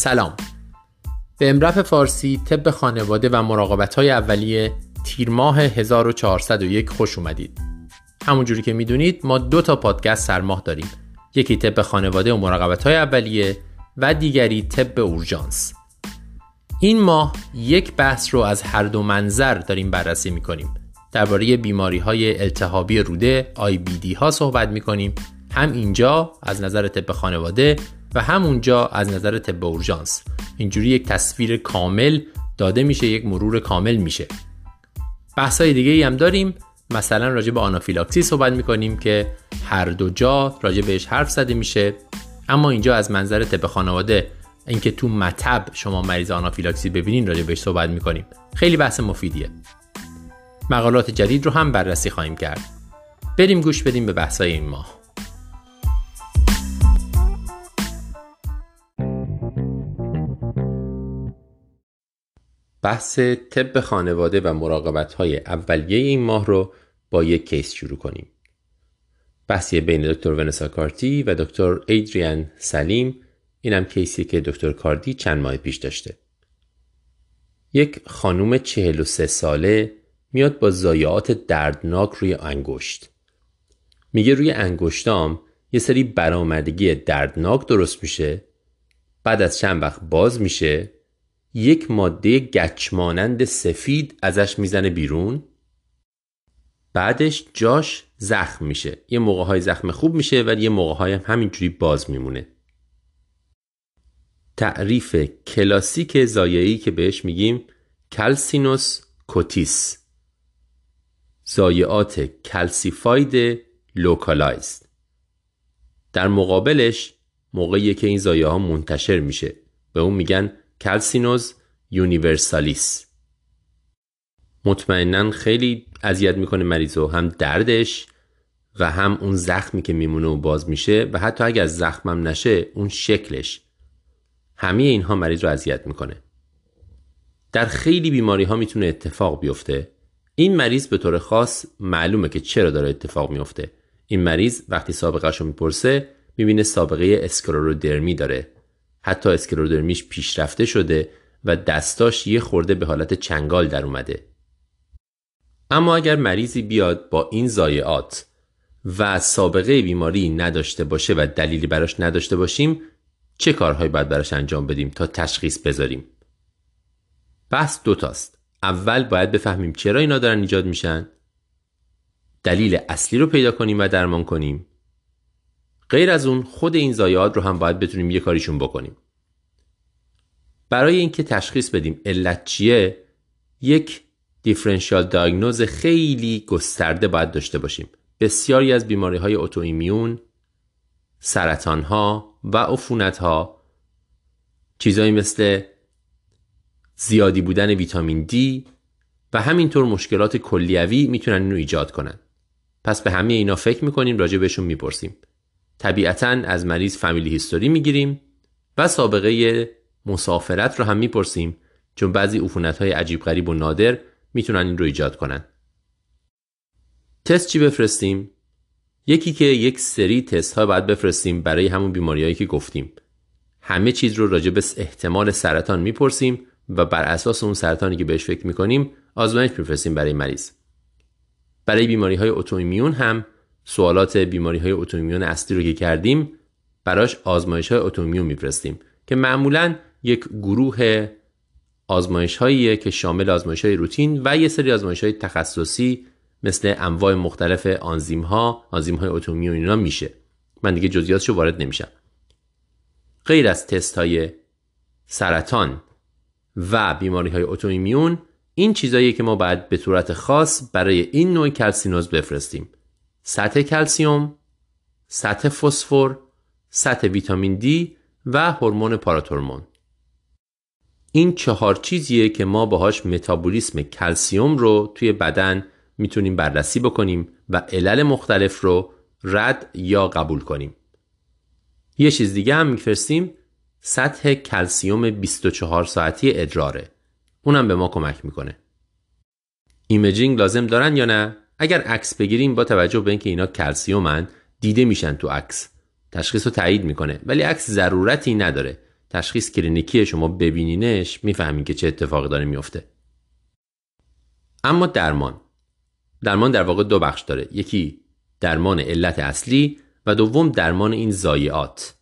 سلام. به امرف فارسی طب خانواده و مراقبت های اولیه تیر ماه 1401 خوش اومدید. همونجوری که می‌دونید ما دو تا پادکست سر ماه داریم. یکی طب خانواده و مراقبت های اولیه و دیگری طب اورژانس. این ماه یک بحث رو از هر دو منظر داریم بررسی می‌کنیم. درباره بیماری های التهابی روده IBD ها صحبت می‌کنیم. هم اینجا از نظر طب خانواده و همونجا از نظر طب اورژانس. اینجوری یک تصویر کامل داده میشه یک مرور کامل میشه. بحثای دیگه ای هم داریم. مثلا راجع به آنافیلاکسی صحبت می‌کنیم که هر دو جا راجع بهش حرف زده میشه. اما اینجا از منظر طب خانواده اینکه تو مطب شما مریض آنافیلاکسی ببینین راجع بهش صحبت می‌کنیم. خیلی بحث مفیدیه. مقالات جدید رو هم بررسی خواهیم کرد. بریم گوش بدیم به بحثای این ماه. بحث طب خانواده و مراقبت های اولیه این ماه رو با یک کیس شروع کنیم. بحثی بین دکتر ونسا کارتی و دکتر ایدریان سلیم اینم کیسی که دکتر کاردی چند ماه پیش داشته. یک خانوم 43 ساله میاد با زایعات دردناک روی انگشت. میگه روی انگشتام یه سری برآمدگی دردناک درست میشه بعد از چند وقت باز میشه یک ماده گچمانند سفید ازش می‌زنه بیرون. بعدش جاش زخم میشه. یه موقع های زخم خوب میشه ولی یه موقع های هم همینجوری باز میمونه. تعریف کلاسیک ضایعه‌ای که بهش میگیم calcinosis cutis ضایعات calcified localized. در مقابلش موقعی که این ضایعه ها منتشر میشه. به اون میگن calcinosis universalis. مطمئنا خیلی اذیت می‌کنه مریضو هم دردش و هم اون زخمی که میمونه و باز میشه و حتی اگر زخمم نشه اون شکلش. همه اینها مریض رو اذیت می‌کنه. در خیلی بیماری ها می‌تونه اتفاق بیفته. این مریض به طور خاص معلومه که چرا داره اتفاق میفته این مریض وقتی سابقه رو می‌پرسه می‌بینه سابقه اسکلرودرمی داره. حتی اسکلرودرمیش پیشرفته شده و دستاش یه خورده به حالت چنگال در اومده. اما اگر مریضی بیاد با این زایعات و سابقه بیماری نداشته باشه و دلیلی براش نداشته باشیم چه کارهایی باید براش انجام بدیم تا تشخیص بذاریم؟ بحث دوتاست. اول باید بفهمیم چرا اینا دارن ایجاد میشن دلیل اصلی رو پیدا کنیم و درمان کنیم غیر از اون خود این زایات رو هم باید بتونیم یه کاریشون بکنیم. برای اینکه تشخیص بدیم علت چیه یک دیفرنشیال دایگنوز خیلی گسترده باید داشته باشیم. بسیاری از بیماری های ایمیون سرطان ها و عفونت ها چیزایی مثل زیادی بودن ویتامین دی و همینطور مشکلات کلیوی می‌تونن اینو ایجاد کنن. پس به همه اینا فکر می‌کنیم راجع بهشون می‌پرسیم. طبیعتا از مریض فامیلی هیستوری می‌گیریم و سابقه مسافرت رو هم می‌پرسیم چون بعضی عفونت های عجیب غریب و نادر می‌تونن این رو ایجاد کنن. تست چی بفرستیم؟ یکی که یک سری تست ها باید بفرستیم برای همون بیماریهایی که گفتیم. همه چیز رو راجع به احتمال سرطان می‌پرسیم و بر اساس اون سرطانی که بهش فکر می‌کنیم آزمایش میفرستیم برای مریض. برای بیماری های هم سوالات بیماری های اتومیون اصلی رو که کردیم براش آزمایش های اتومیون میفرستیم که معمولا یک گروه آزمایش که شامل آزمایش های روتین و یه سری آزمایش های تخصصی مثل انواع مختلف آنزیم ها آنزیم های اتومیون اینا میشه. من دیگه جزئیاتشو وارد نمیشم. غیر از تست های سرطان و بیماری های اتومیون این چیزایی که ما باید به صورت خاص برای این نوع کلسینوز بفرستیم. سطح کلسیوم سطح فسفر سطح ویتامین دی و هورمون پاراتورمون. این چهار چیزیه که ما باهاش متابولیسم کلسیوم رو توی بدن می‌تونیم بررسی بکنیم و علل مختلف رو رد یا قبول کنیم. یه چیز دیگه هم میفرستیم سطح کلسیوم 24 ساعتی ادراره. اونم به ما کمک می‌کنه. imaging لازم دارن یا نه؟ اگر عکس بگیریم با توجه به اینکه اینا کلسیومن دیده میشن تو عکس. تشخیص رو تایید می‌کنه. ولی عکس ضرورتی نداره. تشخیص کلینیکی شما ببینینش می‌فهمین که چه اتفاقی داره میفته اما درمان. درمان در واقع دو بخش داره. یکی درمان علت اصلی و دوم درمان این زایعات.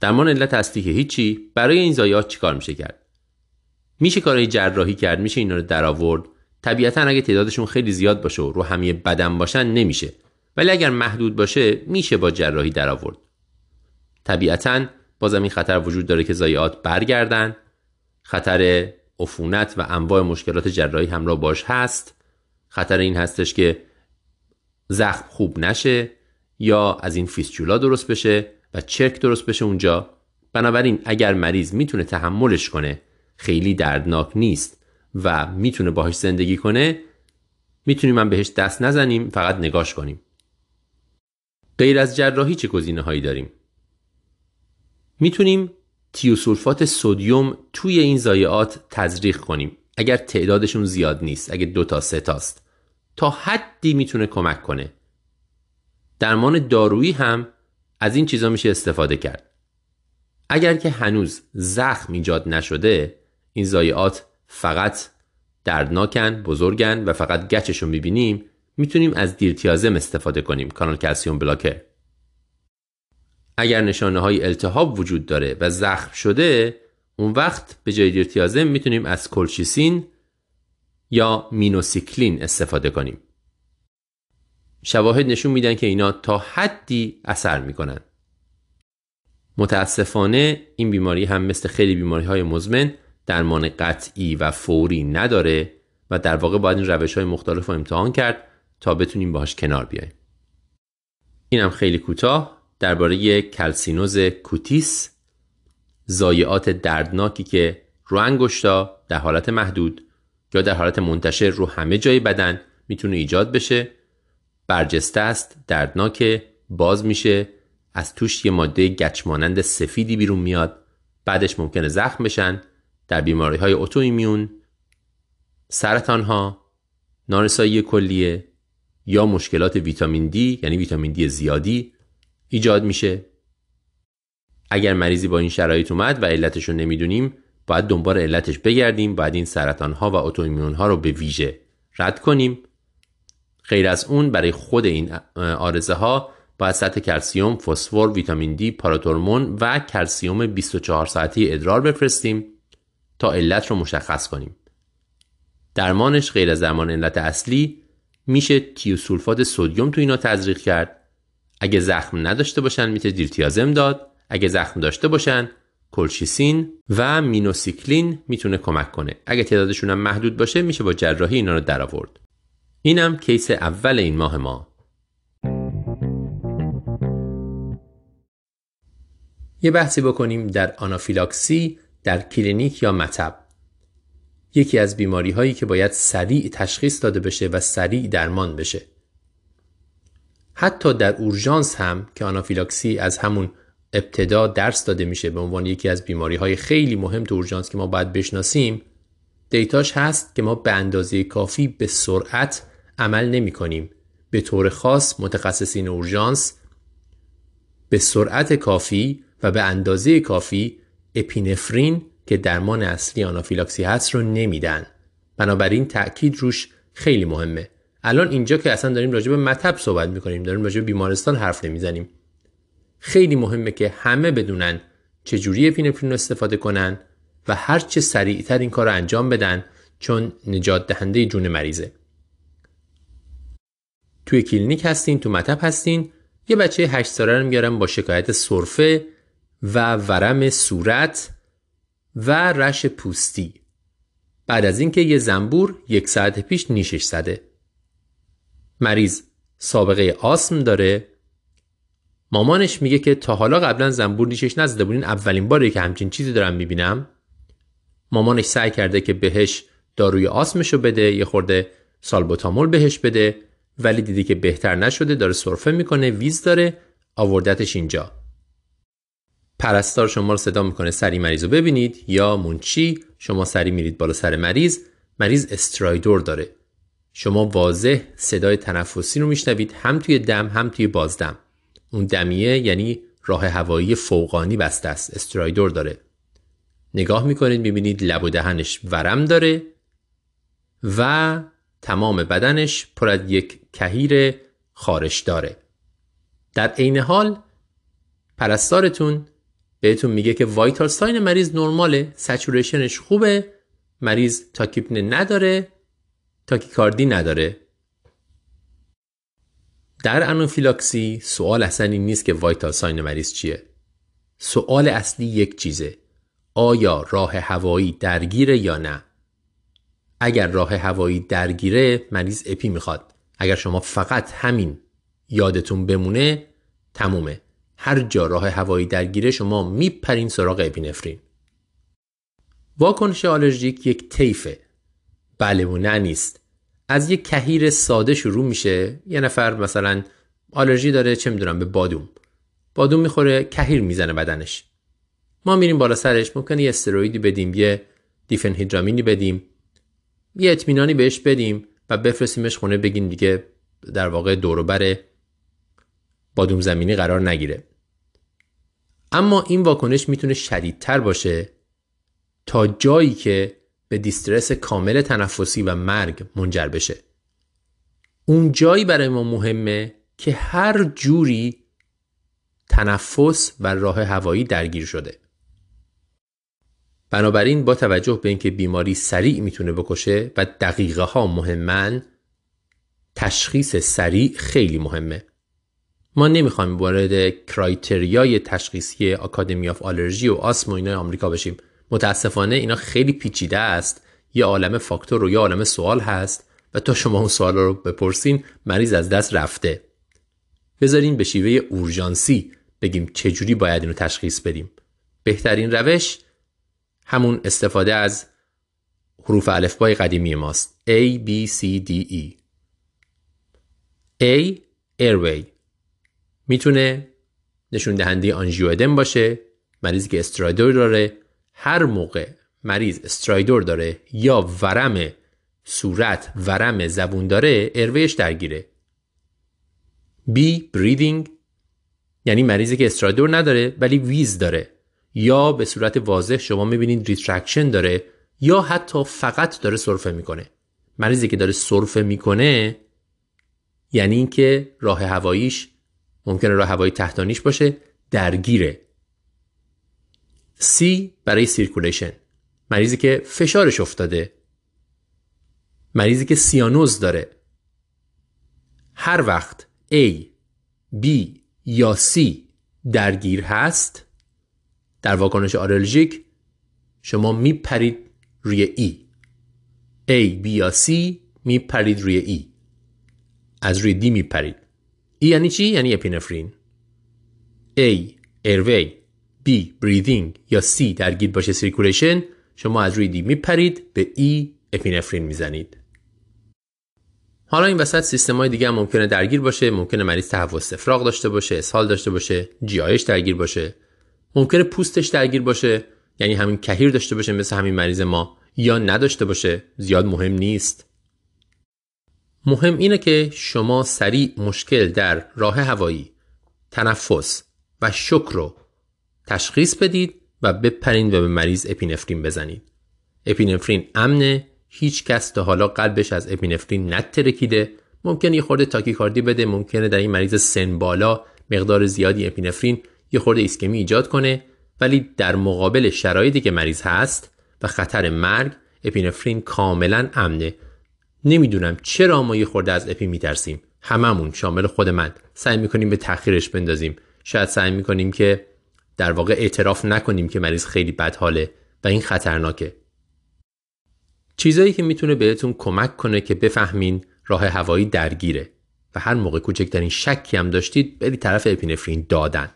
درمان علت اصلی که هیچی برای این زایعات چیکار میشه کرد؟ میشه کارهای جراحی کرد؟ میشه اینا رو در آورد طبیعتا اگه تعدادشون خیلی زیاد باشه و رو همه بدن باشن نمیشه. ولی اگر محدود باشه میشه با جراحی در آورد طبیعتا بازم این خطر وجود داره که ضایعات برگردن. خطر عفونت و انواع مشکلات جراحی همراه باش هست. خطر این هستش که زخم خوب نشه یا از این فیسچولا درست بشه و چرک درست بشه اونجا. بنابراین اگر مریض می‌تونه تحملش کنه خیلی دردناک نیست. و می‌تونه باهاش زندگی کنه می‌تونیم من بهش دست نزنیم فقط نگاش کنیم. غیر از جراحی چه گزینه هایی داریم؟ می‌تونیم تیوسولفات سودیوم توی این ضایعات تزریق کنیم اگر تعدادشون زیاد نیست اگه دو تا سه تاست. تا حدی می‌تونه کمک کنه. درمان دارویی هم از این چیزا میشه استفاده کرد. اگر که هنوز زخم ایجاد نشده این ضایعات فقط دردناکن بزرگن و فقط گچش رو می‌بینیم می‌تونیم از دیرتیازم استفاده کنیم کانال کلسیوم بلاکر اگر نشانه های التهاب وجود داره و زخم شده اون وقت به جای دیرتیازم می‌تونیم از کلشیسین یا مینوسیکلین استفاده کنیم. شواهد نشون میدن که اینا تا حدی اثر می‌کنن. متاسفانه این بیماری هم مثل خیلی بیماری های مزمن درمان قطعی و فوری نداره و در واقع باید این روش های مختلف رو امتحان کرد تا بتونیم باهاش کنار بیایم. اینم خیلی کوتاه. درباره calcinosis cutis ضایعات دردناکی که رو انگشتا در حالت محدود یا در حالت منتشر رو همه جای بدن می‌تونه ایجاد بشه. برجسته است دردناک باز میشه از توش یه ماده گچمانند سفیدی بیرون میاد بعدش ممکنه زخم بشن. در بیماری های اوتو ایمیون سرطان ها نارسایی کلیه یا مشکلات ویتامین دی یعنی ویتامین دی زیادی ایجاد میشه. اگر مریضی با این شرایط اومد و علتش رو نمی‌دونیم باید دنبال علتش بگردیم باید این سرطان ها و اوتوایمون ها رو به ویژه رد کنیم. غیر از اون برای خود این آرزه ها باید سطح کلسیوم، فسفر، ویتامین دی، پاراتورمون و کلسیوم 24 ساعتی ادرار بفرستیم. تا علت رو مشخص کنیم. درمانش غیر از درمان علت اصلی میشه تیوسولفات سودیوم تو اینا تزریق کرد. اگه زخم نداشته باشن میشه دیرتیازم داد. اگه زخم داشته باشن کلشیسین و مینوسیکلین می‌تونه کمک کنه. اگه تعدادشون هم محدود باشه میشه با جراحی اینا رو در آورد. اینم case اول این ماه ما یه بحثی بکنیم در آنافیلاکسی در کلینیک یا مطب یکی از بیماری هایی که باید سریع تشخیص داده بشه و سریع درمان بشه حتی در اورژانس هم که آنافیلاکسی از همون ابتدا درس داده میشه به عنوان یکی از بیماری های خیلی مهم تو اورژانس که ما باید بشناسیم data ش هست که ما به اندازه کافی به سرعت عمل نمی کنیم. به طور خاص متخصصین اورژانس به سرعت کافی و به اندازه کافی اپینفرین که درمان اصلی آنافیلاکسی هست رو نمیدن. بنابراین تأکید روش خیلی مهمه. الان اینجا که اصلا داریم راجع به مطب صحبت می‌کنیم داریم راجع به بیمارستان حرف نمی‌زنیم خیلی مهمه که همه بدونن چجوری اپینفرین رو استفاده کنن و هر چه سریعتر این کار رو انجام بدن چون نجات دهنده جون مریضه توی کلینیک هستین تو مطب هستین یه بچه هشت ساله رو میارم با شکایت سرفه و ورم صورت و رش پوستی. بعد از اینکه یه زنبور یک ساعت پیش نیشش زده. مریض سابقه آسم داره. مامانش میگه که تا حالا قبلا زنبور نیشش نزده بودین اولین باری که همچین چیزی دارم می‌بینم. مامانش سعی کرده که بهش داروی آسمشو بده. یه خورده سالبوتامول بهش بده. ولی دیدی که بهتر نشده. داره سرفه می‌کنه. ویز داره. آوردتش اینجا. پرستار شما رو صدا می‌کنه سری مریض رو ببینید. یا منچی شما سری میرید بالا سر مریض. مریض استرایدور داره. شما واضح صدای تنفسی رو میشنوید هم توی دم هم توی بازدم. اون دمیه یعنی راه هوایی فوقانی بسته است استرایدور داره. نگاه می‌کنید می‌بینید لب و دهنش ورم داره و تمام بدنش پر از یک کهیر خارش داره. در عین حال پرستارتون بهتون میگه که وایتال ساین مریض نرماله سچوریشنش خوبه مریض تاکیپنه نداره تاکیکاردی نداره. در انوفیلاکسی سوال اصلا این نیست که وایتال ساین مریض چیه. سوال اصلی یک چیزه. آیا راه هوایی درگیره یا نه؟ اگر راه هوایی درگیره مریض اپی می‌خواد. اگر شما فقط همین یادتون بمونه تمومه. هر جا راه هوایی درگیره شما میپرین سراغ اپینفرین واکنش آلرژیک یک طیفه. بله و نه نیست. از یک کهیر ساده شروع میشه. یه نفر مثلا آلرژی داره چه می‌دونم به بادوم. بادوم می‌خوره کهیر می‌زنه بدنش. ما میریم بالا سرش ممکنه یه استرویدی بدیم یه دیفنهیدرامینی بدیم یه اطمینانی بهش بدیم و بفرستیمش خونه بگیم دیگه در واقع دوروبر بادوم زمینی قرار نگیره. اما این واکنش می‌تونه شدیدتر باشه تا جایی که به دیسترس کامل تنفسی و مرگ منجر بشه. اون جایی برای ما مهمه که هر جوری تنفس و راه هوایی درگیر شده. بنابراین با توجه به اینکه بیماری سریع می‌تونه بکشه و دقیقه ها مهمن تشخیص سریع خیلی مهمه. ما نمی‌خوایم وارد کرایتریای تشخیصی آکادمی آف آلرژی و آسم و اینا آمریکا بشیم. متاسفانه اینا خیلی پیچیده است. یه عالم فاکتور و یه عالم سوال هست و تا شما اون سوال رو بپرسین مریض از دست رفته. بذارین به شیوه اورژانسی بگیم چجوری باید اینو تشخیص بدیم. بهترین روش همون استفاده از حروف الفبای قدیمی ماست. A B C D E. A airway. می‌تونه نشون دهنده آنژیو باشه مریضی که stridor داره هر موقع مریض stridor داره یا ورم صورت ورم زبون داره airway ش درگیره. B breathing یعنی مریضی که stridor نداره ولی wheeze داره یا به صورت واضح شما می‌بینید retraction داره یا حتی فقط داره سرفه می‌کنه. مریضی که داره سرفه می‌کنه یعنی اینکه راه هواییش ممکنه راه هوایی تحتانیش باشه درگیره. C برای circulation مریضی که فشارش افتاده. مریضی که سیانوز داره. هر وقت A B یا C درگیر هست در واکنش آلرژیک شما میپرید روی E A, B یا C میپرید روی E از روی D میپرید. E یعنی چی؟ یعنی اپینفرین A, airway. B, breathing. یا C درگیر باشه circulation شما از روی D میپرید به E اپینفرین می‌زنید. حالا این وسط سیستم های دیگه هم ممکنه درگیر باشه. ممکنه مریض تهوع استفراغ داشته باشه اسهال داشته باشه GI ش درگیر باشه. ممکنه پوستش درگیر باشه یعنی همین کهیر داشته باشه مثل همین مریض ما یا نداشته باشه زیاد مهم نیست. مهم اینه که شما سریع مشکل در راه هوایی تنفس و شک رو تشخیص بدید و بپرین و به مریض اپینفرین بزنید. اپینفرین امنه هیچ کس تا حالا قلبش از اپینفرین نترکیده. ممکنه یه خورده تاکیکاردی بده ممکنه در این مریض سن بالا مقدار زیادی اپینفرین یه خورده ایسکمی ایجاد کنه. ولی در مقابل شرایطی که مریض هست و خطر مرگ اپینفرین کاملا امنه. نمی‌دونم چرا ما یه خورده از اپی میترسیم. هممون شامل خود من. سعی می‌کنیم به تاخیرش بندازیم. شاید سعی می‌کنیم که در واقع اعتراف نکنیم که مریض خیلی بد حاله و این خطرناکه. چیزایی که می‌تونه بهتون کمک کنه که بفهمین راه هوایی درگیره و هر موقع کوچکترین شکی هم داشتید برید طرف اپینفرین دادن.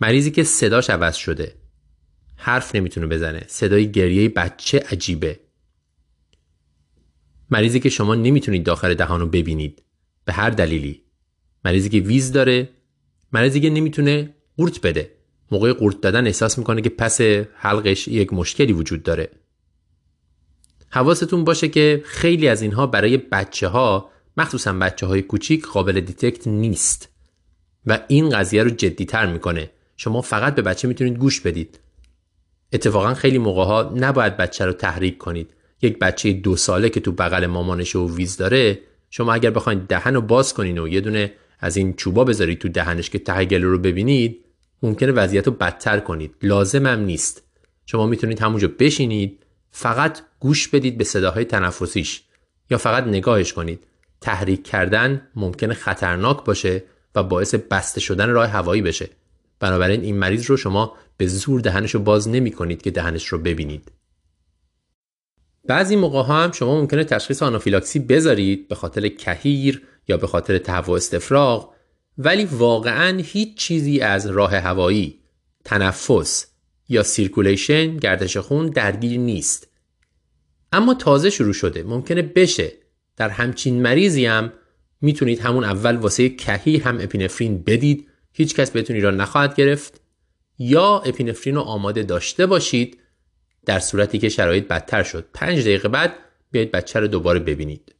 مریضی که صداش عوض شده. حرف نمی‌تونه بزنه. صدای گریه بچه عجیبه. مریضی که شما نمی‌تونید داخل دهان رو ببینید. به هر دلیلی. مریضی که ویز داره مریضی که نمی‌تونه قورت بده. موقع قورت دادن احساس می‌کنه که پس حلقش یک مشکلی وجود داره. حواستون باشه که خیلی از اینها برای بچه ها مخصوصا بچه های کوچیک قابل detect نیست. و این قضیه رو جدیتر می‌کنه. شما فقط به بچه می‌تونید گوش بدید. اتفاقا خیلی موقع ها نباید بچه رو تحریک کنید. یک بچه دو ساله که تو بغل مامانش و wheeze داره شما اگر بخواید دهن رو باز کنین و یه دونه از این چوبا بذارید تو دهنش که ته گلو رو ببینید ممکنه وضعیت رو بدتر کنید. لازم هم نیست. شما می‌تونید همونجا بشینید فقط گوش بدید به صداهای تنفسیش یا فقط نگاهش کنید. تحریک کردن ممکنه خطرناک باشه و باعث بسته شدن راه هوایی بشه. بنابراین این مریض رو شما به زور دهنش رو باز نمی کنید که دهنش رو ببینید. بعضی موقع ها هم شما ممکنه تشخیص آنافیلاکسی بذارید به خاطر کهیر یا به خاطر تهوع استفراغ ولی واقعا هیچ چیزی از راه هوایی تنفس یا circulation گردش خون درگیر نیست. اما تازه شروع شده ممکنه بشه. در همچین مریضی هم می‌تونید همون اول واسه کهیر هم اپینفرین بدید. هیچ کس بهتون ایراد نخواهد گرفت. یا اپینفرین رو آماده داشته باشید در صورتی که شرایط بدتر شد. پنج دقیقه بعد بیاید بچه رو دوباره ببینید.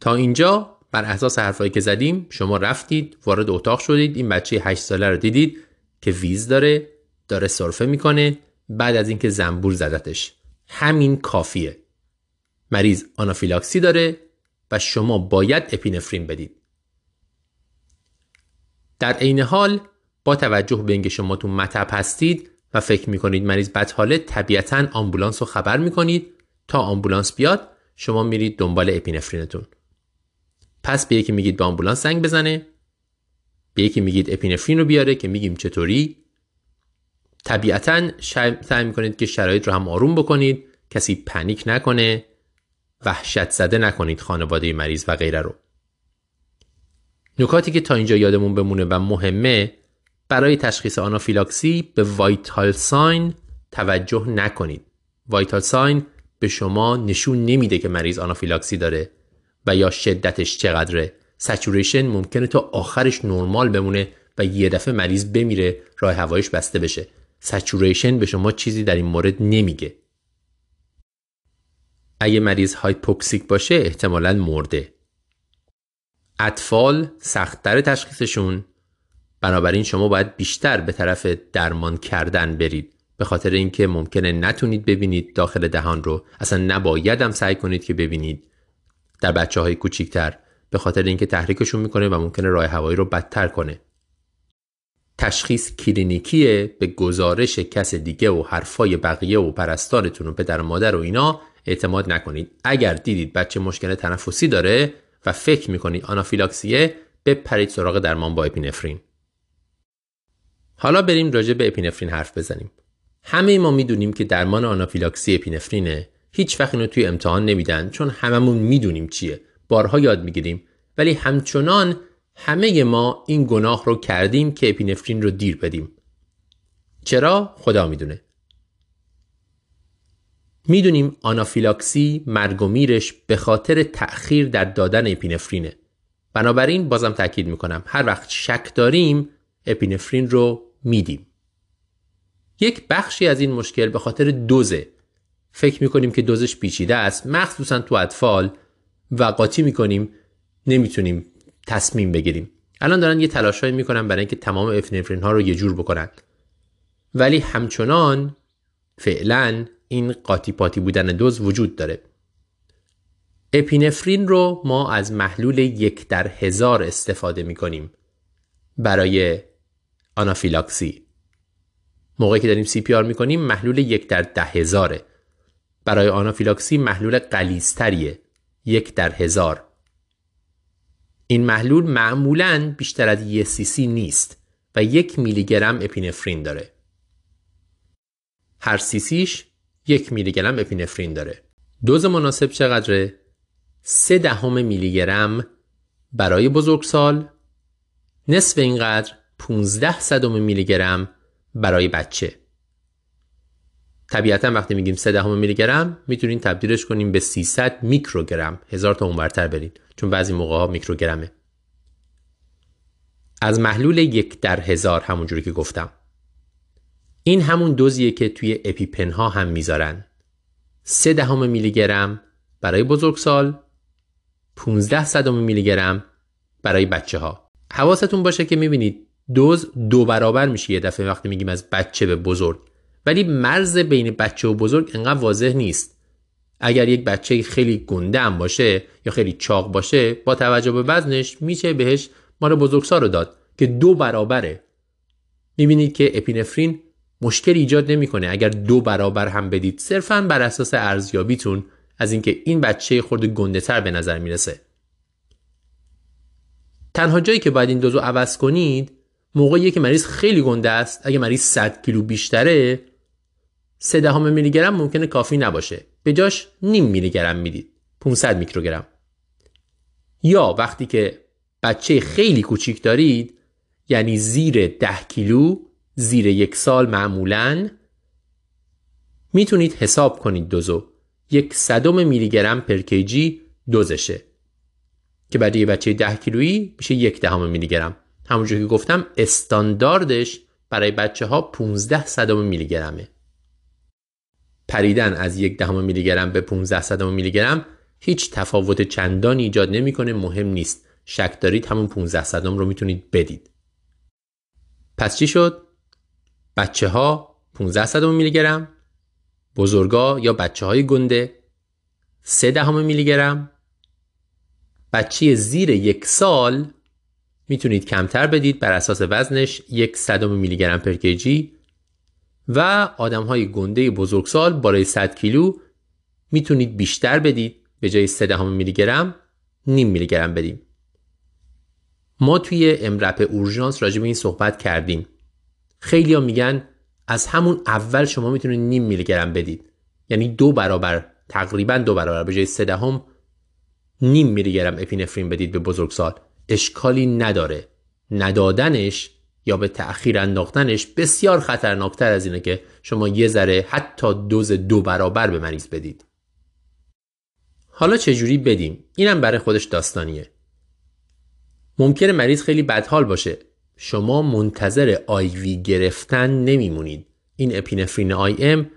تا اینجا بر اساس حرفایی که زدیم شما رفتید وارد اتاق شدید. این بچه 8 ساله رو دیدید که wheeze داره داره سرفه می‌کنه. بعد از اینکه زنبور زدتش. همین کافیه. مریض آنافیلاکسی داره و شما باید اپینفرین بدید. در عین حال با توجه به اینکه شما تو مطب هستید و فکر می‌کنید مریض بد حاله طبیعتا آمبولانس رو خبر می‌کنید. تا آمبولانس بیاد شما میرید دنبال اپینفرینتون. پس به یکی میگید به آمبولانس زنگ بزنه. به یکی میگید اپینفرین رو بیاره که میگیم چطوری. طبیعتا سعی می‌کنید که شرایط رو هم آروم بکنید. کسی panic نکنه. وحشت زده نکنید خانواده مریض و غیره رو. نکاتی که تا اینجا یادمون بمونه و مهمه برای تشخیص آنافیلاکسی به vital sign توجه نکنید. vital sign به شما نشون نمیده که مریض آنافیلاکسی داره و یا شدتش چقدره. saturation ممکنه تا آخرش نرمال بمونه و یه دفعه مریض بمیره راه هوایش بسته بشه. saturation به شما چیزی در این مورد نمیگه. اگه مریض hypoxic باشه احتمالا مرده. اطفال سختتر تشخیصشون. بنابراین شما باید بیشتر به طرف درمان کردن برید. به خاطر اینکه ممکنه نتونید ببینید داخل دهان رو. اصلا نباید هم سعی کنید که ببینید. در بچه های کوچیکتر. به خاطر اینکه تحریکشون می‌کنه و ممکنه راه هوایی رو بدتر کنه. تشخیص کلینیکیه به گزارش کس دیگه و حرفای بقیه و پرستارتون و پدر و مادر و اینا اعتماد نکنید. اگر دیدید بچه مشکل تنفسی داره و فکر می‌کنید آنافیلاکسیه بپرید سراغ درمان با اپینفرین حالا بریم راجع به اپینفرین حرف بزنیم. همه ما می‌دونیم که درمان آنافیلاکسی اپینفرینه. هیچ وقت اینو توی امتحان نمیدن چون هممون می‌دونیم چیه. بارها یاد می‌گیریم. ولی همچنان همه ما این گناه رو کردیم که اپینفرین رو دیر بدیم. چرا؟ خدا می‌دونه. می‌دونیم آنافیلاکسی مرگ و میرش به خاطر تأخیر در دادن اپینفرینه. بنابراین بازم تاکید می‌کنم هر وقت شک داریم اپینفرین رو میدیم. یک بخشی از این مشکل به خاطر دوزه. فکر می‌کنیم که دوزش پیچیده است. مخصوصا تو اطفال و قاطی می‌کنیم. نمی‌تونیم تصمیم بگیریم. الان دارن یه تلاشهایی می‌کنن برای اینکه تمام افنفرین ها رو یه جور بکنن. ولی همچنان فعلا این قاطی پاتی بودن دوز وجود داره. اپینفرین رو ما از محلول یک در هزار استفاده می‌کنیم. برای آنافیلاکسی. موقعی که داریم CPR می‌کنیم محلول یک در ده هزاره. برای آنافیلاکسی محلول غلیظ‌تریه یک در هزار. این محلول معمولا بیشتر از یه سی سی نیست و یک میلی گرم اپینفرین داره. هر سیسیش یک میلی گرم اپینفرین داره. دوز مناسب چقدره؟ سه دهم میلی گرم برای بزرگسال. نصف اینقدر 15 صدم میلی گرم برای بچه. طبیعتا وقتی میگیم 3 دهم میلی گرم می‌تونین تبدیلش کنیم به 300 میکروگرم. هزار تا اونورتر برید چون بعضی موقع ها میکروگرمه. از محلول یک در هزار همونجوری که گفتم. این همون دوزیه که توی اپیپن ها هم می‌ذارن. 3 دهم میلی گرم برای بزرگسال 15 صدم میلی گرم برای بچه ها حواستون باشه که می‌بینید دوز دو برابر میشه یه دفعه وقتی میگیم از بچه به بزرگ. ولی مرز بین بچه و بزرگ انقدر واضح نیست. اگر یک بچه خیلی گنده هم باشه یا خیلی چاق باشه با توجه به وزنش میشه بهش مال بزرگسال رو داد که دو برابره. می‌بینید که اپینفرین مشکل ایجاد نمی‌کنه. اگر دو برابر هم بدید صرفا بر اساس ارزیابیتون از اینکه این بچه خورده گنده تر به نظر می‌رسه. تنها جایی که باید این دوزو عوض کنید موقعیه که مریض خیلی گنده است اگه مریض 100 کیلو بیشتره 3 دهم میلی گرم ممکنه کافی نباشه. به جاش نیم میلی گرم می‌دید. 500 میکروگرم. یا وقتی که بچه خیلی کوچیک دارید یعنی زیر 10 کیلو زیر یک سال معمولا می‌تونید حساب کنید دوزو. یک صدم میلی گرم پر کیجی دوزشه. که برای بچه 10 کیلویی میشه یک دهم میلی گرم همونجور که گفتم استانداردش برای بچه ها 15 صدم میلی گرمه پریدن از یک دهم میلی گرم به 15 صدم میلی گرم هیچ تفاوت چندانی ایجاد نمی‌کنه مهم نیست. شک دارید همون 15 صدم رو می‌تونید بدید. پس چی شد؟ بچه ها 15 صدم میلی گرم بزرگا یا بچه های گنده 3 دهم میلی گرم بچه زیر یک سال می‌تونید کمتر بدید بر اساس وزنش یک صدم میلی گرم پر کیجی و آدم های گنده بزرگسال بالای 100 کیلو می‌تونید بیشتر بدید به جای 3 دهم میلی گرم نیم میلی گرم بدیم. ما توی امرپ اورژانس راجع به این صحبت کردیم. خیلی میگن از همون اول شما می‌تونید نیم میلی گرم بدید. یعنی دو برابر تقریبا دو برابر به جای 3 دهم نیم میلی گرم اپینفرین بدید به بزرگسال. اشکالی نداره. ندادنش یا به تأخیر انداختنش بسیار خطرناکتر از اینه که شما یه ذره حتی دوز دو برابر به مریض بدید. حالا چجوری بدیم؟ اینم برای خودش داستانیه. ممکنه مریض خیلی بدحال باشه. شما منتظر IV گرفتن نمیمونید. این اپینفرین IM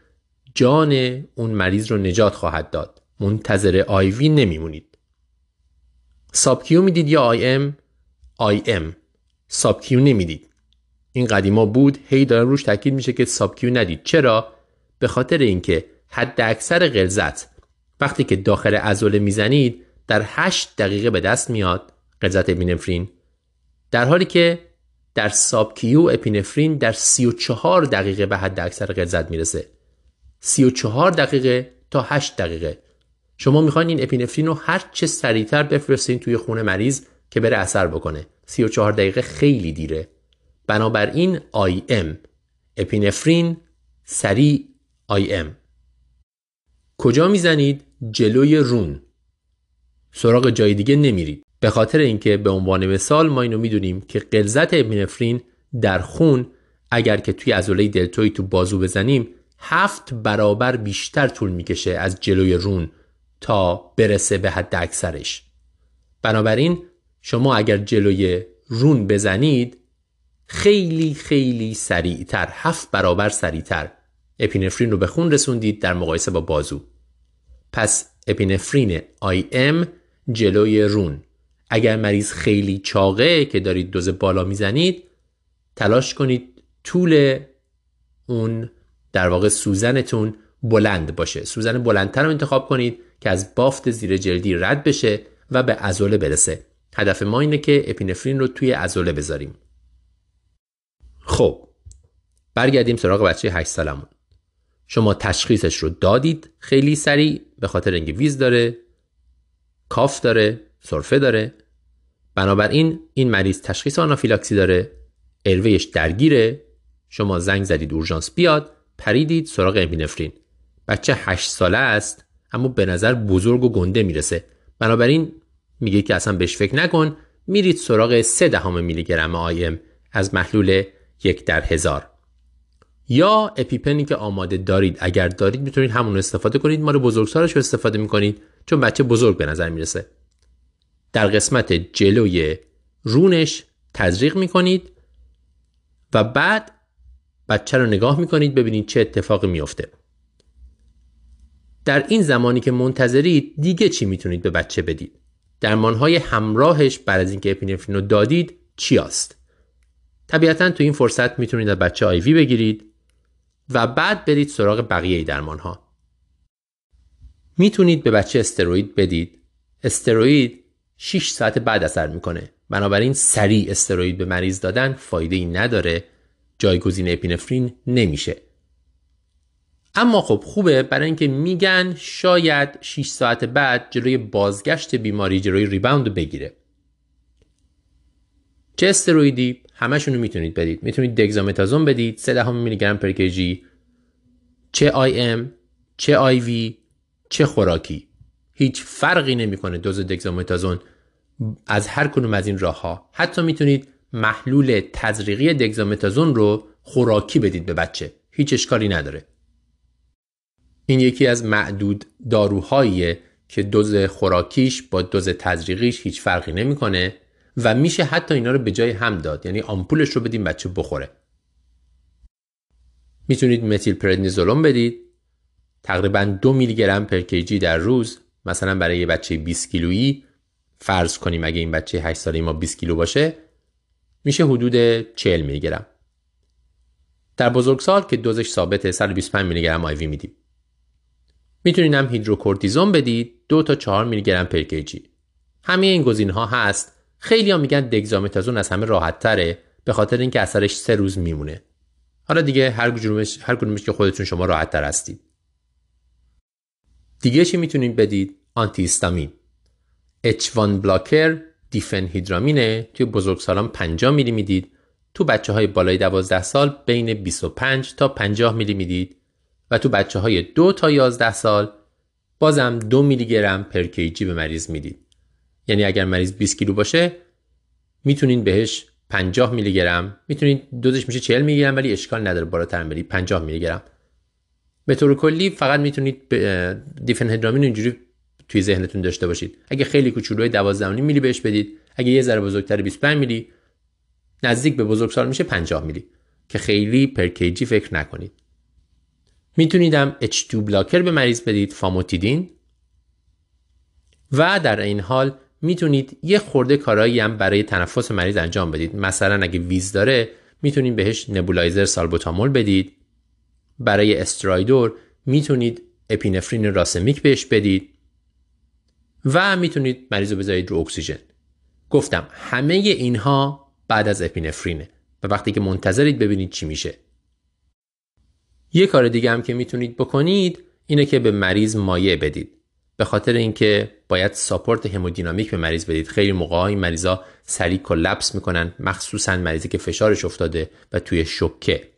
جان اون مریض رو نجات خواهد داد. منتظر IV نمیمونید. subQ می‌دید یا IM؟ IM. subQ نمی‌دید. این قدیما بود هی داره روش تاکید میشه که subQ ندید. چرا؟ به خاطر اینکه حد اکثر غلظت وقتی که داخل عضله می‌زنید در 8 دقیقه به دست میاد. غلظت اپینفرین. در حالی که در سابکیو اپینفرین در 34 دقیقه به حد اکثر غلظت می‌رسه. 34 دقیقه تا 8 دقیقه. شما می‌خواین این اپینفرین رو هر چه سریعتر بفرستین توی خون مریض که بره اثر بکنه. 34 دقیقه خیلی دیره. بنابراین ام اپینفرین سریع ام کجا می‌زنید؟ جلوی رون. سراغ جای دیگه نمیرید. به خاطر اینکه به عنوان مثال ما اینو می‌دونیم که غلظت اپینفرین در خون اگر که توی عضله دلتوی تو بازو بزنیم هفت برابر بیشتر طول می‌کشه از جلوی رون. تا برسه به حد اکثرش. بنابراین شما اگر جلوی رون بزنید خیلی خیلی سریعتر هفت برابر سریعتر اپینفرین رو به خون رسوندید در مقایسه با بازو. پس اپینفرین ام جلوی رون. اگر مریض خیلی چاقه که دارید دوز بالا می‌زنید تلاش کنید طول اون در واقع سوزنتون بلند باشه. سوزن بلندتر رو انتخاب کنید که از بافت زیر جلدی رد بشه و به عضله برسه. هدف ما اینه که اپینفرین رو توی عضله بذاریم. خب برگردیم سراغ بچه 8 سالمون. شما تشخیصش رو دادید خیلی سریع به خاطر اینکه ویز داره کاف داره سرفه داره. بنابراین این مریض تشخیص آنافیلاکسی داره ارویش درگیره. شما زنگ زدید اورژانس بیاد پریدید سراغ اپینفرین. بچه 8 ساله است اما به نظر بزرگ و گنده می‌رسه. بنابراین میگه که اصلا بهش فکر نکن میرید سراغ 3 دهم میلی گرم آیم از محلول یک در هزار. یا اپیپنی که آماده دارید اگر دارید می‌تونید همون استفاده کنید. ما رو بزرگسالش رو استفاده می‌کنید چون بچه بزرگ به نظر می‌رسه. در قسمت جلوی رونش تزریق می‌کنید و بعد بچه رو نگاه می‌کنید ببینید چه اتفاقی میفته در این زمانی که منتظرید دیگه چی می‌تونید به بچه بدید؟ درمانهای همراهش بعد از اینکه اپینفرین رو دادید چی است طبیعتا تو این فرصت می‌تونید از بچه آیوی بگیرید و بعد برید سراغ بقیه درمان ها می‌تونید به بچه استروید بدید. استروید 6 ساعت بعد اثر می‌کنه. بنابراین سریع استروید به مریض دادن فایده ای نداره. جایگزین اپینفرین نمیشه. اما خب خوبه برای اینکه میگن شاید 6 ساعت بعد جلوی بازگشت بیماری جلوی ریباوند بگیره. چه استرویدی؟ همشون رو می‌تونید بدید. می‌تونید دگزامتازون بدید. 3 میلی گرم پر چه آی ام چه آی وی چه خوراکی. هیچ فرقی نمی‌کنه دوز دگزامتازون از هر کنوم از این راه ها حتی می‌تونید محلول تزریقی دگزامتازون رو خوراکی بدید به بچه. هیچ اشکالی نداره. این یکی از معدود داروهاییه که دوز خوراکیش با دوز تزریقیش هیچ فرقی نمی‌کنه و میشه حتی اینا رو به جای هم داد. یعنی آمپولش رو بدیم بچه بخوره. می‌تونید متیل پردنیزولون بدید. تقریبا دو میلی گرم پر کیجی در روز. مثلا برای یه بچه 20 کیلویی. فرض کنیم اگه این بچه 8 ساله ما 20 کیلو باشه میشه حدود 40 میلی گرم در بزرگسال که دوزش ثابته 125 میلی گرم آیوی میدیم. می‌تونید هم هیدروکورتیزون بدید. 2 تا 4 میلی گرم پر کیجی. همه این گزینه ها هست. خیلی ها میگن دگزامتازون از همه راحت تره به خاطر اینکه اثرش سه روز میمونه. حالا دیگه هر کدومش هر کدومش که خودتون شما راحت تر هستید. دیگه چی می‌تونید بدید؟ آنتی هیستامین H1 بلاکر دیفنهیدرامینه توی بزرگسالان 50 میلی می‌دید. تو بچه های بالای 12 سال بین 25 تا 50 میلی می‌دید. و تو بچه های 2 تا 11 سال بازم 2 میلی گرم پر کیجی به مریض می‌دید. یعنی اگر مریض 20 کیلو باشه می‌تونید بهش 50 میلی گرم می‌تونید دوزش میشه 40 میلی گرم ولی اشکال نداره بالاتر برید 50 میلی گرم به طور کلی فقط می‌تونید دیفنهدرامین اینجوری توی ذهنتون داشته باشید. اگه خیلی کوچولوی 12 میلی بهش بدید. اگه یه ذره بزرگتر 25 میلی نزدیک به بزرگسال میشه 50 میلی که خیلی پر کیجی فکر نکنید. می‌تونید هم H2 بلاکر به مریض بدید فاموتیدین. و در این حال می‌تونید یه خورده کارایی هم برای تنفس مریض انجام بدید. مثلا اگه ویز داره می‌تونید بهش نبولایزر سالبوتامول بدید. برای استرایدور می‌تونید اپینفرین راسمیک بهش بدید. و می‌تونید مریض رو بذارید رو اکسیژن. گفتم همه اینها بعد از اپینفرینه. و وقتی که منتظرید ببینید چی میشه. یه کار دیگه هم که می‌تونید بکنید اینه که به مریض مایع بدید. به خاطر اینکه باید ساپورت همودینامیک به مریض بدید. خیلی موقع این مریضا سریع کلپس می‌کنن مخصوصا مریضی که فشارش افتاده و توی شوکه.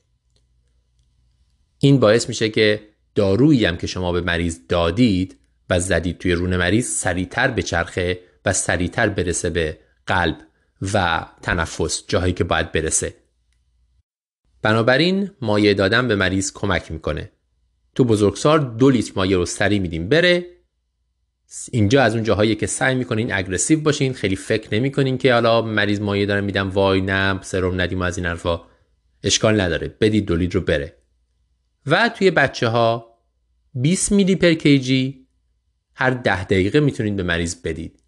این باعث میشه که دارویی هم که شما به مریض دادید و زدید توی رون مریض سریعتر به چرخه و سریعتر برسه به قلب و تنفس جاهایی که باید برسه. بنابراین مایع دادن به مریض کمک می‌کنه. تو بزرگسال دو لیتر مایع رو سریع میدیم بره. اینجا از اون جاهایی که سعی می‌کنین اگریسیو باشین خیلی فکر نمی‌کنین که حالا مریض مایع داره میدم وای نه سرم ندیم از این حرفا. اشکال نداره بدید دو لیتر رو بره. و توی بچه ها 20 میلی پر کیجی هر ده دقیقه می‌تونید به مریض بدید.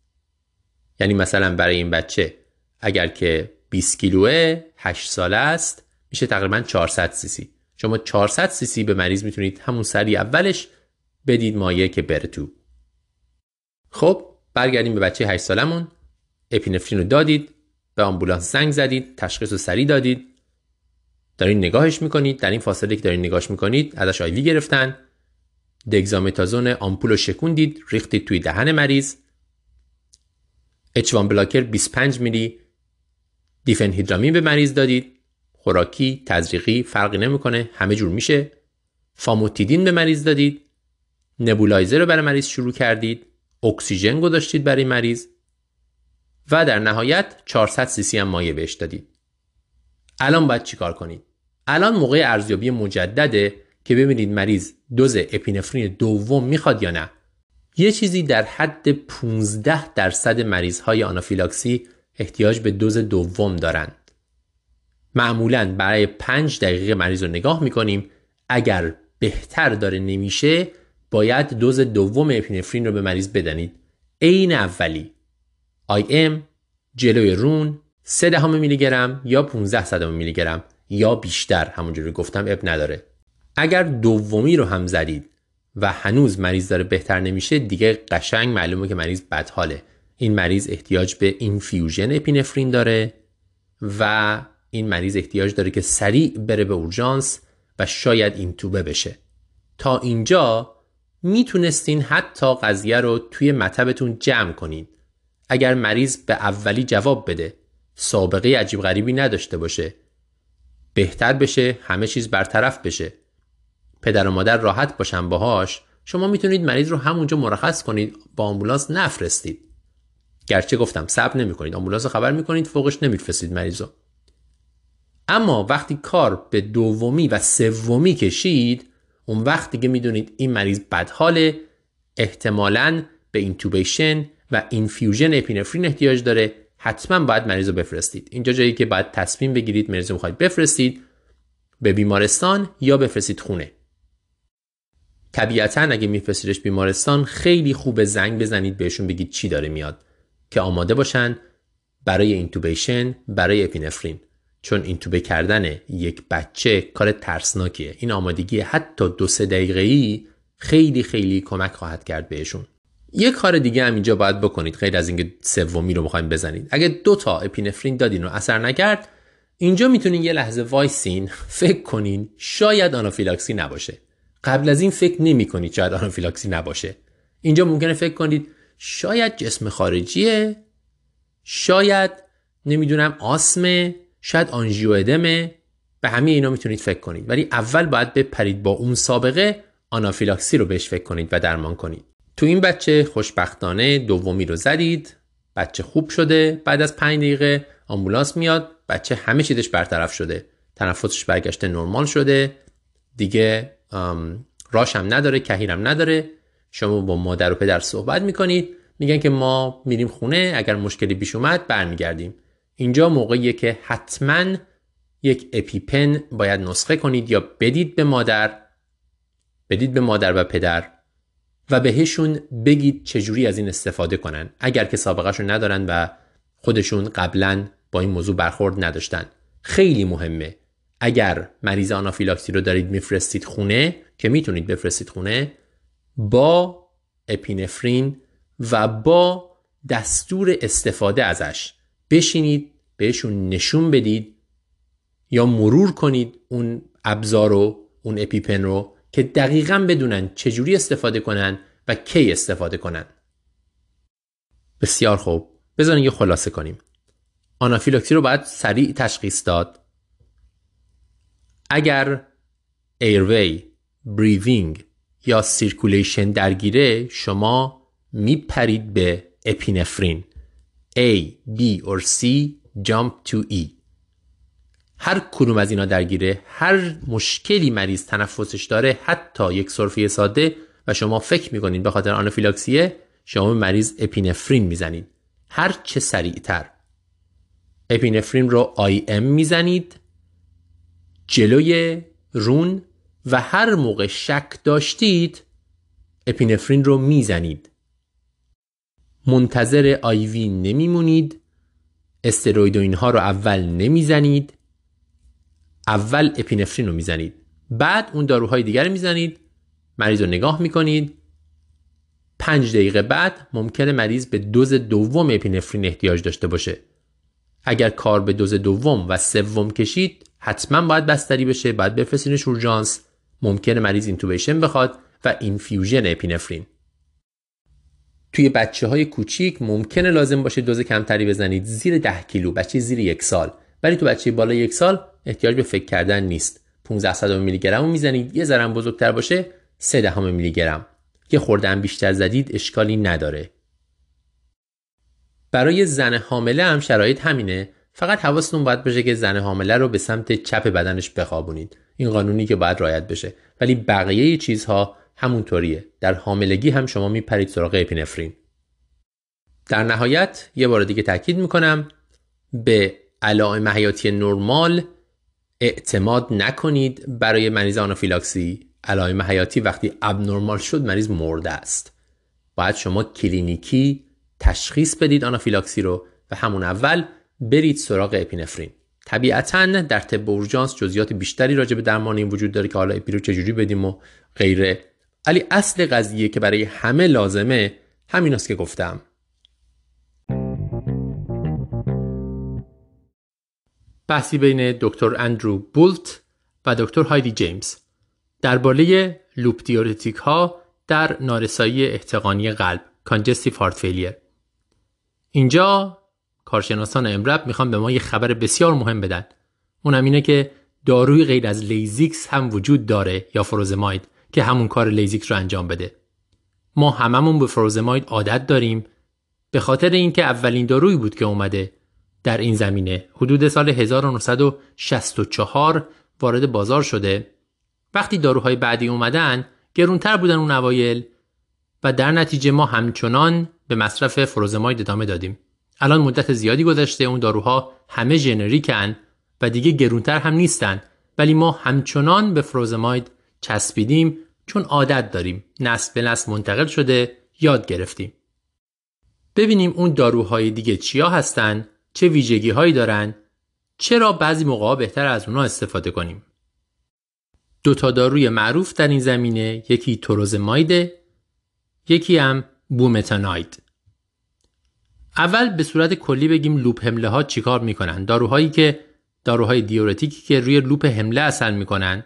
یعنی مثلا برای این بچه اگر که 20 کیلوه 8 ساله است. میشه تقریبا 400 سی سی. شما 400 سی سی به مریض می‌تونید همون سری اولش بدید مایه که بره تو. خب برگردیم به بچه 8 سالمون. اپینفرین رو دادید به آمبولانس زنگ زدید تشخیص رو سریع دادید. دارین نگاهش می‌کنید در این فاصله که دارین نگاهش می‌کنید ازش آیوی گرفتن. دگزامتازون آمپول رو شکوندید ریختید توی دهن مریض. اچوان بلاکر 25 میلی دیفنهیدرامین به مریض دادید. خوراکی تزریقی فرقی نمی‌کنه. همه جور میشه. فاموتیدین به مریض دادید. نبولایزر رو برای مریض شروع کردید. اکسیژن گذاشتید برای مریض. و در نهایت 400 سی هم مایع بهش دادید. الان باید چیکار کنید؟ الان موقع ارزیابی مجدده که ببینید مریض دوز اپینفرین دوم می‌خواد یا نه. یه چیزی در حد 15 درصد مریض های آنافیلاکسی احتیاج به دوز دوم دارند معمولا برای 5 دقیقه مریض رو نگاه می‌کنیم. اگر بهتر داره نمیشه باید دوز دوم اپینفرین رو به مریض بدنید. عین اولی. ام جلوی رون 3 دهم میلی گرم یا 15 صدم میلی گرم یا بیشتر همونجوری گفتم اب نداره. اگر دومی رو هم زدید و هنوز مریض داره بهتر نمیشه دیگه قشنگ معلومه که مریض بدحاله. این مریض احتیاج به اینفیوژن اپینفرین داره و این مریض احتیاج داره که سریع بره به اورژانس و شاید این توبه بشه. تا اینجا می‌تونستین حتی قضیه رو توی مطبتون جمع کنید اگر مریض به اولی جواب بده سابقه عجیب غریبی نداشته باشه. بهتر بشه همه چیز برطرف بشه. پدر و مادر راحت باشن باهاش. شما می‌تونید مریض رو همونجا مرخص کنید با آمبولانس نفرستید. گرچه گفتم صبر نمی‌کنید. آمبولانس خبر می‌کنید فورش نمیفرستید مریض رو. اما وقتی کار به دومی و سومی کشید اون وقت دیگه می‌دونید این مریض بدحاله احتمالاً به intubation و infusion اپینفرین احتیاج داره حتما باید مریض رو بفرستید. اینجا جایی که باید تصمیم بگیرید مریض رو می‌خواید بفرستید به بیمارستان یا بفرستید خونه. طبیعتا اگه میفرستیدش بیمارستان خیلی خوب زنگ بزنید بهشون بگید چی داره میاد که آماده باشن برای intubation برای اپینفرین چون intubate کردن یک بچه کار ترسناکیه. این آمادگی حتی دو سه دقیقه ای خیلی خیلی کمک خواهد کرد بهشون. یک کار دیگه هم اینجا باید بکنید غیر از اینکه سومی رو می‌خوایم بزنید. اگه دو تا اپینفرین دادین و اثر نکرد اینجا می‌تونین یه لحظه وایسین فکر کنین شاید آنافیلاکسی نباشه. قبل از این فکر نمی کنید شاید آنافیلاکسی نباشه. اینجا ممکنه فکر کنید شاید جسم خارجیه شاید نمی‌دونم آسمه. شاید آنژیو ادمه به همه اینا می‌تونید فکر کنید. ولی اول باید بپرید با اون سابقه آنافیلاکسی رو بهش فکر کنید و درمان کنید. تو این بچه خوشبختانه دومی رو زدید. بچه خوب شده. بعد از پنج دقیقه آمبولانس میاد. بچه همه چیزش برطرف شده. تنفسش برگشته نرمال شده. دیگه راش هم نداره کهیرم نداره. شما با مادر و پدر صحبت می‌کنید. میگن که ما میریم خونه. اگر مشکلی پیش اومد برمیگردیم. اینجا موقعیه که حتما یک اپیپن باید نسخه کنید یا بدید به مادر بدید به مادر و پدر و بهشون بگید چجوری از این استفاده کنن اگر که سابقهشون ندارن و خودشون قبلا با این موضوع برخورد نداشتن. خیلی مهمه. اگر مریض آنافیلاکسی رو دارید میفرستید خونه که می‌تونید بفرستید خونه با اپینفرین و با دستور استفاده ازش. بشینید بهشون نشون بدید یا مرور کنید اون ابزار رو اون اپیپن رو که دقیقا بدونن چجوری استفاده کنن و کی استفاده کنن. بسیار خوب. بذارین یه خلاصه کنیم. آنافیلاکسی رو باید سریع تشخیص داد. اگر airway breathing یا circulation درگیره شما میپرید به اپینفرین. A, B or C jump to E. هر کدوم از اینا درگیره هر مشکلی مریض تنفسش داره حتی یک سرفه ساده و شما فکر می‌کنید به خاطر آنافیلاکسیه شما مریض اپینفرین می‌زنید. هر چه سریعتر. اپینفرین رو آی ام می‌زنید جلوی رون و هر موقع شک داشتید اپینفرین رو می‌زنید. منتظر آیوی نمیمونید. استروید و اینها رو اول نمی‌زنید. اول اپینفرین رو می‌زنید. بعد اون داروهای دیگر رو می‌زنید. مریض رو نگاه می‌کنید. پنج دقیقه بعد ممکنه مریض به دوز دوم اپینفرین احتیاج داشته باشه. اگر کار به دوز دوم و سوم کشید حتما باید بستری بشه باید بفرستینش اورژانس. ممکنه مریض intubation بخواد و infusion اپینفرین. توی بچه های کوچیک ممکنه لازم باشه دوز کمتری بزنید. زیر 10 کیلو بچه زیر یک سال. ولی تو بچه بالا یک سال احتیاج به فکر کردن نیست. 15 میلی گرم می‌زنید. یه ذره بزرگتر باشه 3 دهم میلی گرم یه خوردن بیشتر زدید اشکالی نداره. برای زن حامله هم شرایط همینه. فقط حواستون باید باشه که زن حامله رو به سمت چپ بدنش بخوابونید. این قانونی که باید رعایت بشه. ولی بقیه چیزها همونطوریه. در حاملگی هم شما میپرید سراغ اپینفرین. در نهایت یه بار دیگه تاکید می‌کنم به علائم حیاتی نرمال اعتماد نکنید. برای مریض آنافیلاکسی علائم حیاتی وقتی ابنرمال شد مریض مرده است. باید شما کلینیکی تشخیص بدید آنافیلاکسی رو و همون اول برید سراغ اپینفرین. طبیعتا در طب اورژانس جزئیات بیشتری راجع به درمان این وجود داره که حالا اپی رو چجوری بدیم و غیره. ولی اصل قضیه که برای همه لازمه همین است که گفتم. بحثی بین دکتر اندرو بولت و دکتر هایدی جیمز درباره loop diuretic ها در نارسایی احتقانی قلب congestive heart failure اینجا کارشناسان EM:RAP می‌خوان به ما یه خبر بسیار مهم بدن. اونم اینه که داروی غیر از Lasix هم وجود داره یا furosemide. که همون کار Lasix رو انجام بده. ما هممون به furosemide عادت داریم به خاطر اینکه اولین دارویی بود که اومده در این زمینه. حدود سال 1964 وارد بازار شده. وقتی داروهای بعدی اومدن گرونتر بودن اون اوایل و در نتیجه ما همچنان به مصرف furosemide ادامه دادیم. الان مدت زیادی گذشته اون داروها همه ژنریکن و دیگه گرونتر هم نیستن. ولی ما همچنان به فروزماید چسبیدیم چون عادت داریم. نسل به نسل منتقل شده یاد گرفتیم. ببینیم اون داروهای دیگه چیا هستن چه ویژگی هایی دارن چرا بعضی موقع بهتر از اونا استفاده کنیم. دو تا داروی معروف در این زمینه یکی توروزماید یکی هم بومتاناید. اول به صورت کلی بگیم loop هنله ها چیکار می‌کنن. داروهایی که داروهای diuretic ی که روی loop هنله اثر می‌کنن.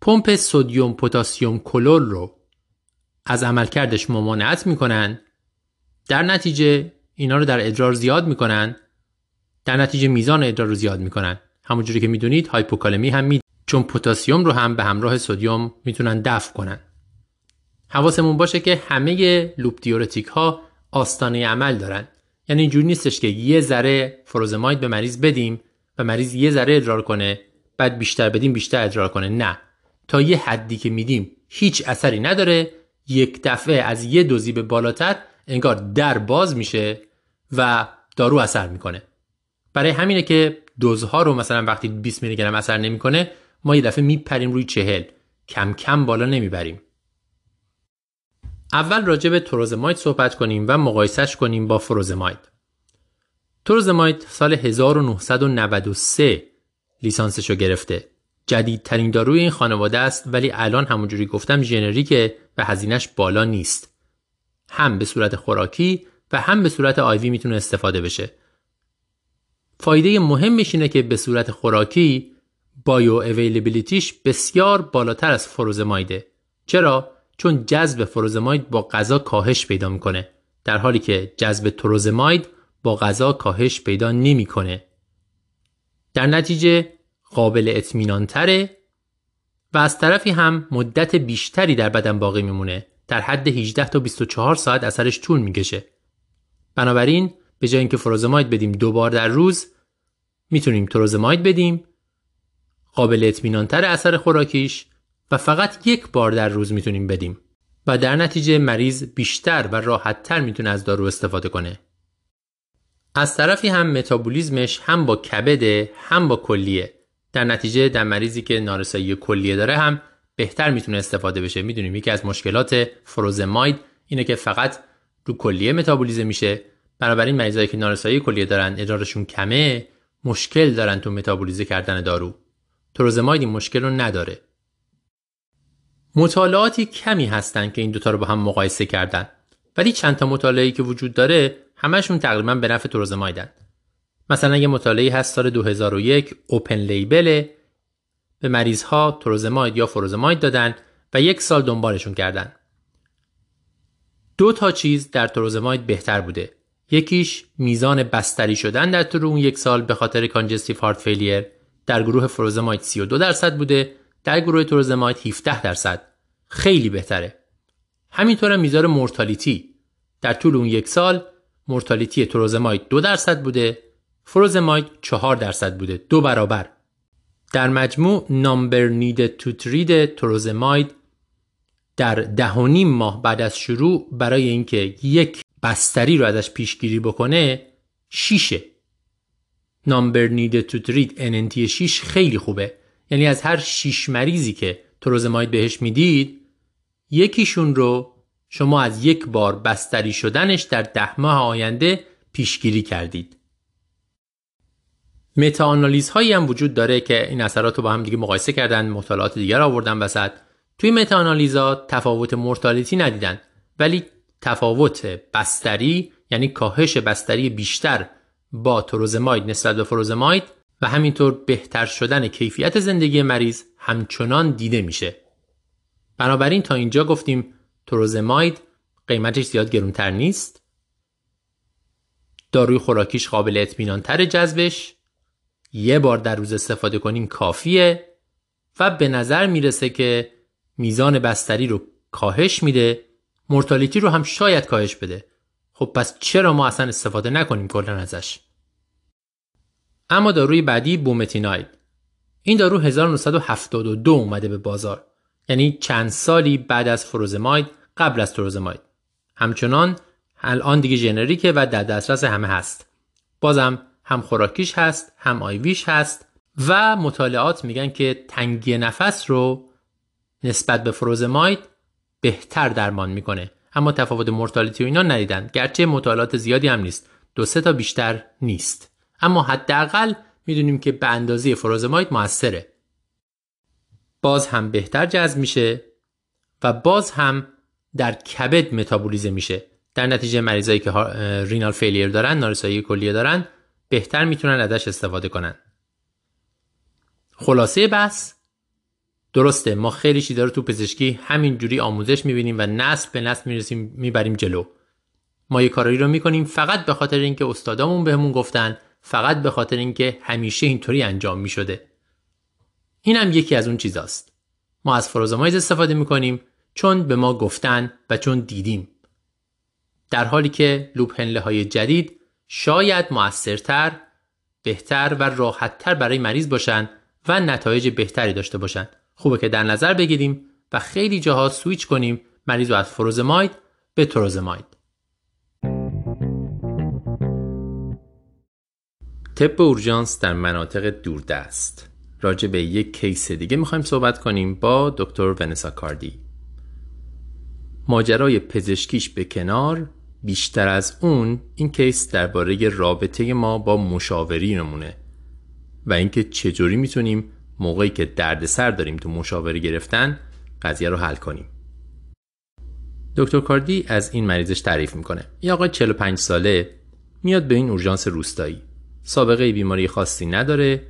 پمپ sodium پتاسیم کلور رو از عملکردش ممانعت می‌کنن. در نتیجه اینا رو در ادرار زیاد می‌کنن. در نتیجه میزان ادرار رو زیاد می‌کنن. همونجوری که می‌دونید هایپوکالمی هم می چون پتاسیم رو هم به همراه sodium می‌تونن دفع کنن. حواسمون باشه که همه لوپ دیورتیک ها آستانه عمل دارن. یعنی اینجوری نیستش که یه ذره فروزماید به مریض بدیم و مریض یه ذره ادرار کنه بعد بیشتر بدیم بیشتر ادرار کنه. نه. تا یه حدی که میدیم هیچ اثری نداره یک دفعه از یه دوزی به بالاتر انگار در باز میشه و دارو اثر می‌کنه برای همینه که دوزها رو مثلا وقتی 20 میلی گرم اثر نمی‌کنه ما یه دفعه میپریم روی چهل کم کم بالا نمی‌بریم اول راجع به تروزماید صحبت کنیم و مقایسش کنیم با فروزماید. تروزماید سال 1993 لیسانسشو گرفته. جدیدترین داروی این خانواده است ولی الان همونجوری گفتم ژنریکه و هزینش بالا نیست. هم به صورت خوراکی و هم به صورت آیوی می‌تونه استفاده بشه. فایده مهمش اینه که به صورت خوراکی بایو اویلیبیلیتیش بسیار بالاتر از فروزمایده. چرا؟ چون جذب فروزماید با غذا کاهش پیدا می‌کنه در حالی که جذب تروزماید با غذا کاهش پیدا نمی‌کنه در نتیجه قابل اطمینان تره و از طرفی هم مدت بیشتری در بدن باقی میمونه در حد 18 تا 24 ساعت اثرش طول می‌کشه بنابراین به جای اینکه فروزماید بدیم دو بار در روز می‌تونیم تروزماید بدیم قابل اطمینان تر اثر خوراکیش و فقط یک بار در روز می‌تونیم بدیم و در نتیجه مریض بیشتر و راحتتر می‌تونه از دارو استفاده کنه. از طرفی هم متابولیزمش هم با کبده هم با کلیه. در نتیجه در مریضی که نارسایی کلیه داره هم بهتر می‌تونه استفاده بشه. می‌دونیم یکی از مشکلات فروزماید اینه که فقط رو کلیه متابولیزه میشه. بنابراین مریضایی که نارسایی کلیه دارن ادرارشون کمه مشکل دارن تو متابولیزه کردن دارو. تروزماید این مشکل رو نداره. مطالعاتی کمی هستند که این دوتا رو با هم مقایسه کردن ولی چند تا مطالعه‌ای که وجود داره همشون تقریبا به نفع تروزمایدن مثلا یه مطالعه هست سال 2001 اوپن لیبل به مریض ها تروزماید یا فروزماید دادن و یک سال دنبالشون کردن. دو تا چیز در تروزماید بهتر بوده. یکیش میزان بستری شدن در طول اون یک سال به خاطر کانجستیو هارت فیلیر در گروه فروزماید 32 درصد بوده در گروه تروزماید 17 درصد. خیلی بهتره. همینطور میزار مورتالیتی در طول اون یک سال مورتالیتی تروزماید دو درصد بوده. فروزماید چهار درصد بوده دو برابر. در مجموع نامبر نید تو ترید تروزماید در دهانیم ماه بعد از شروع برای اینکه یک بستری رو ازش پیشگیری بکنه شیشه. نامبر نید تو ترید NNT 6 خیلی خوبه. یعنی از هر شیش مریضی که تروزماید بهش می‌دید یکیشون رو شما از یک بار بستری شدنش در ده ماه آینده پیشگیری کردید. متا هایی هم وجود داره که این اثرات رو با هم دیگه مقایسه کردن مطالعات دیگر آوردن وسط. توی متا تفاوت مورتالیتی ندیدن ولی تفاوت بستری یعنی کاهش بستری بیشتر با تروزماید نسبت به فروزماید و همینطور بهتر شدن کیفیت زندگی مریض همچنان دیده میشه. بنابراین تا اینجا گفتیم تروزماید قیمتش زیاد گرونتر نیست. داروی خوراکیش قابل اطمینان تر جذبش. یه بار در روز استفاده کنیم کافیه و به نظر می‌رسه که میزان بستری رو کاهش میده مورتالیتی رو هم شاید کاهش بده. خب پس چرا ما اصلا استفاده نکنیم کلا ازش؟ اما داروی بعدی بومتیناید. این دارو 1972 اومده به بازار. یعنی چند سالی بعد از فروزماید قبل از تروزماید همچنان الان دیگه ژنریکه و در دسترس همه هست. بازم هم خوراکیش هست هم آیویش هست و مطالعات میگن که تنگی نفس رو نسبت به فروزماید بهتر درمان می‌کنه. اما تفاوت مورتالیتی و اینا ندیدن. گرچه مطالعات زیادی هم نیست. دو سه تا بیشتر نیست. اما حداقل می‌دونیم که به اندازه فروزماید موثره. باز هم بهتر جذب میشه و باز هم در کبد متابولیزه میشه. در نتیجه مریضایی که رینال فیلیر دارن نارسایی کلیه دارن بهتر می‌تونن ازش استفاده کنن. خلاصه بس درسته ما خیلی چیزا رو تو پزشکی همینجوری آموزش می‌بینیم و نسل به نسل می‌رسیم می‌بریم جلو. ما یه کارایی رو می‌کنیم فقط به خاطر اینکه استادامون بهمون گفتن فقط به خاطر اینکه همیشه اینطوری انجام می‌شده. این هم یکی از اون چیزاست. ما از فروزمایز استفاده می‌کنیم چون به ما گفتن و چون دیدیم. در حالی که لوپ های جدید شاید موثرتر بهتر و راحتتر برای مریض باشن و نتایج بهتری داشته باشند خوبه که در نظر بگیریم و خیلی جاها سویچ کنیم مریض رو از فروزماید به تروزماید. طب اورژانس در مناطق دوردست. راجع به یک کیس دیگه می‌خوایم صحبت کنیم با دکتر ونسا کاردی. ماجرای پزشکیش به کنار بیشتر از اون این کیس درباره رابطه ما با مشاورینمونه و اینکه چجوری می‌تونیم موقعی که دردسر داریم تو مشاوره گرفتن قضیه رو حل کنیم. دکتر کاردی از این مریضش تعریف می‌کنه. یه آقای 45 ساله میاد به این اورژانس روستایی. سابقه بیماری خاصی نداره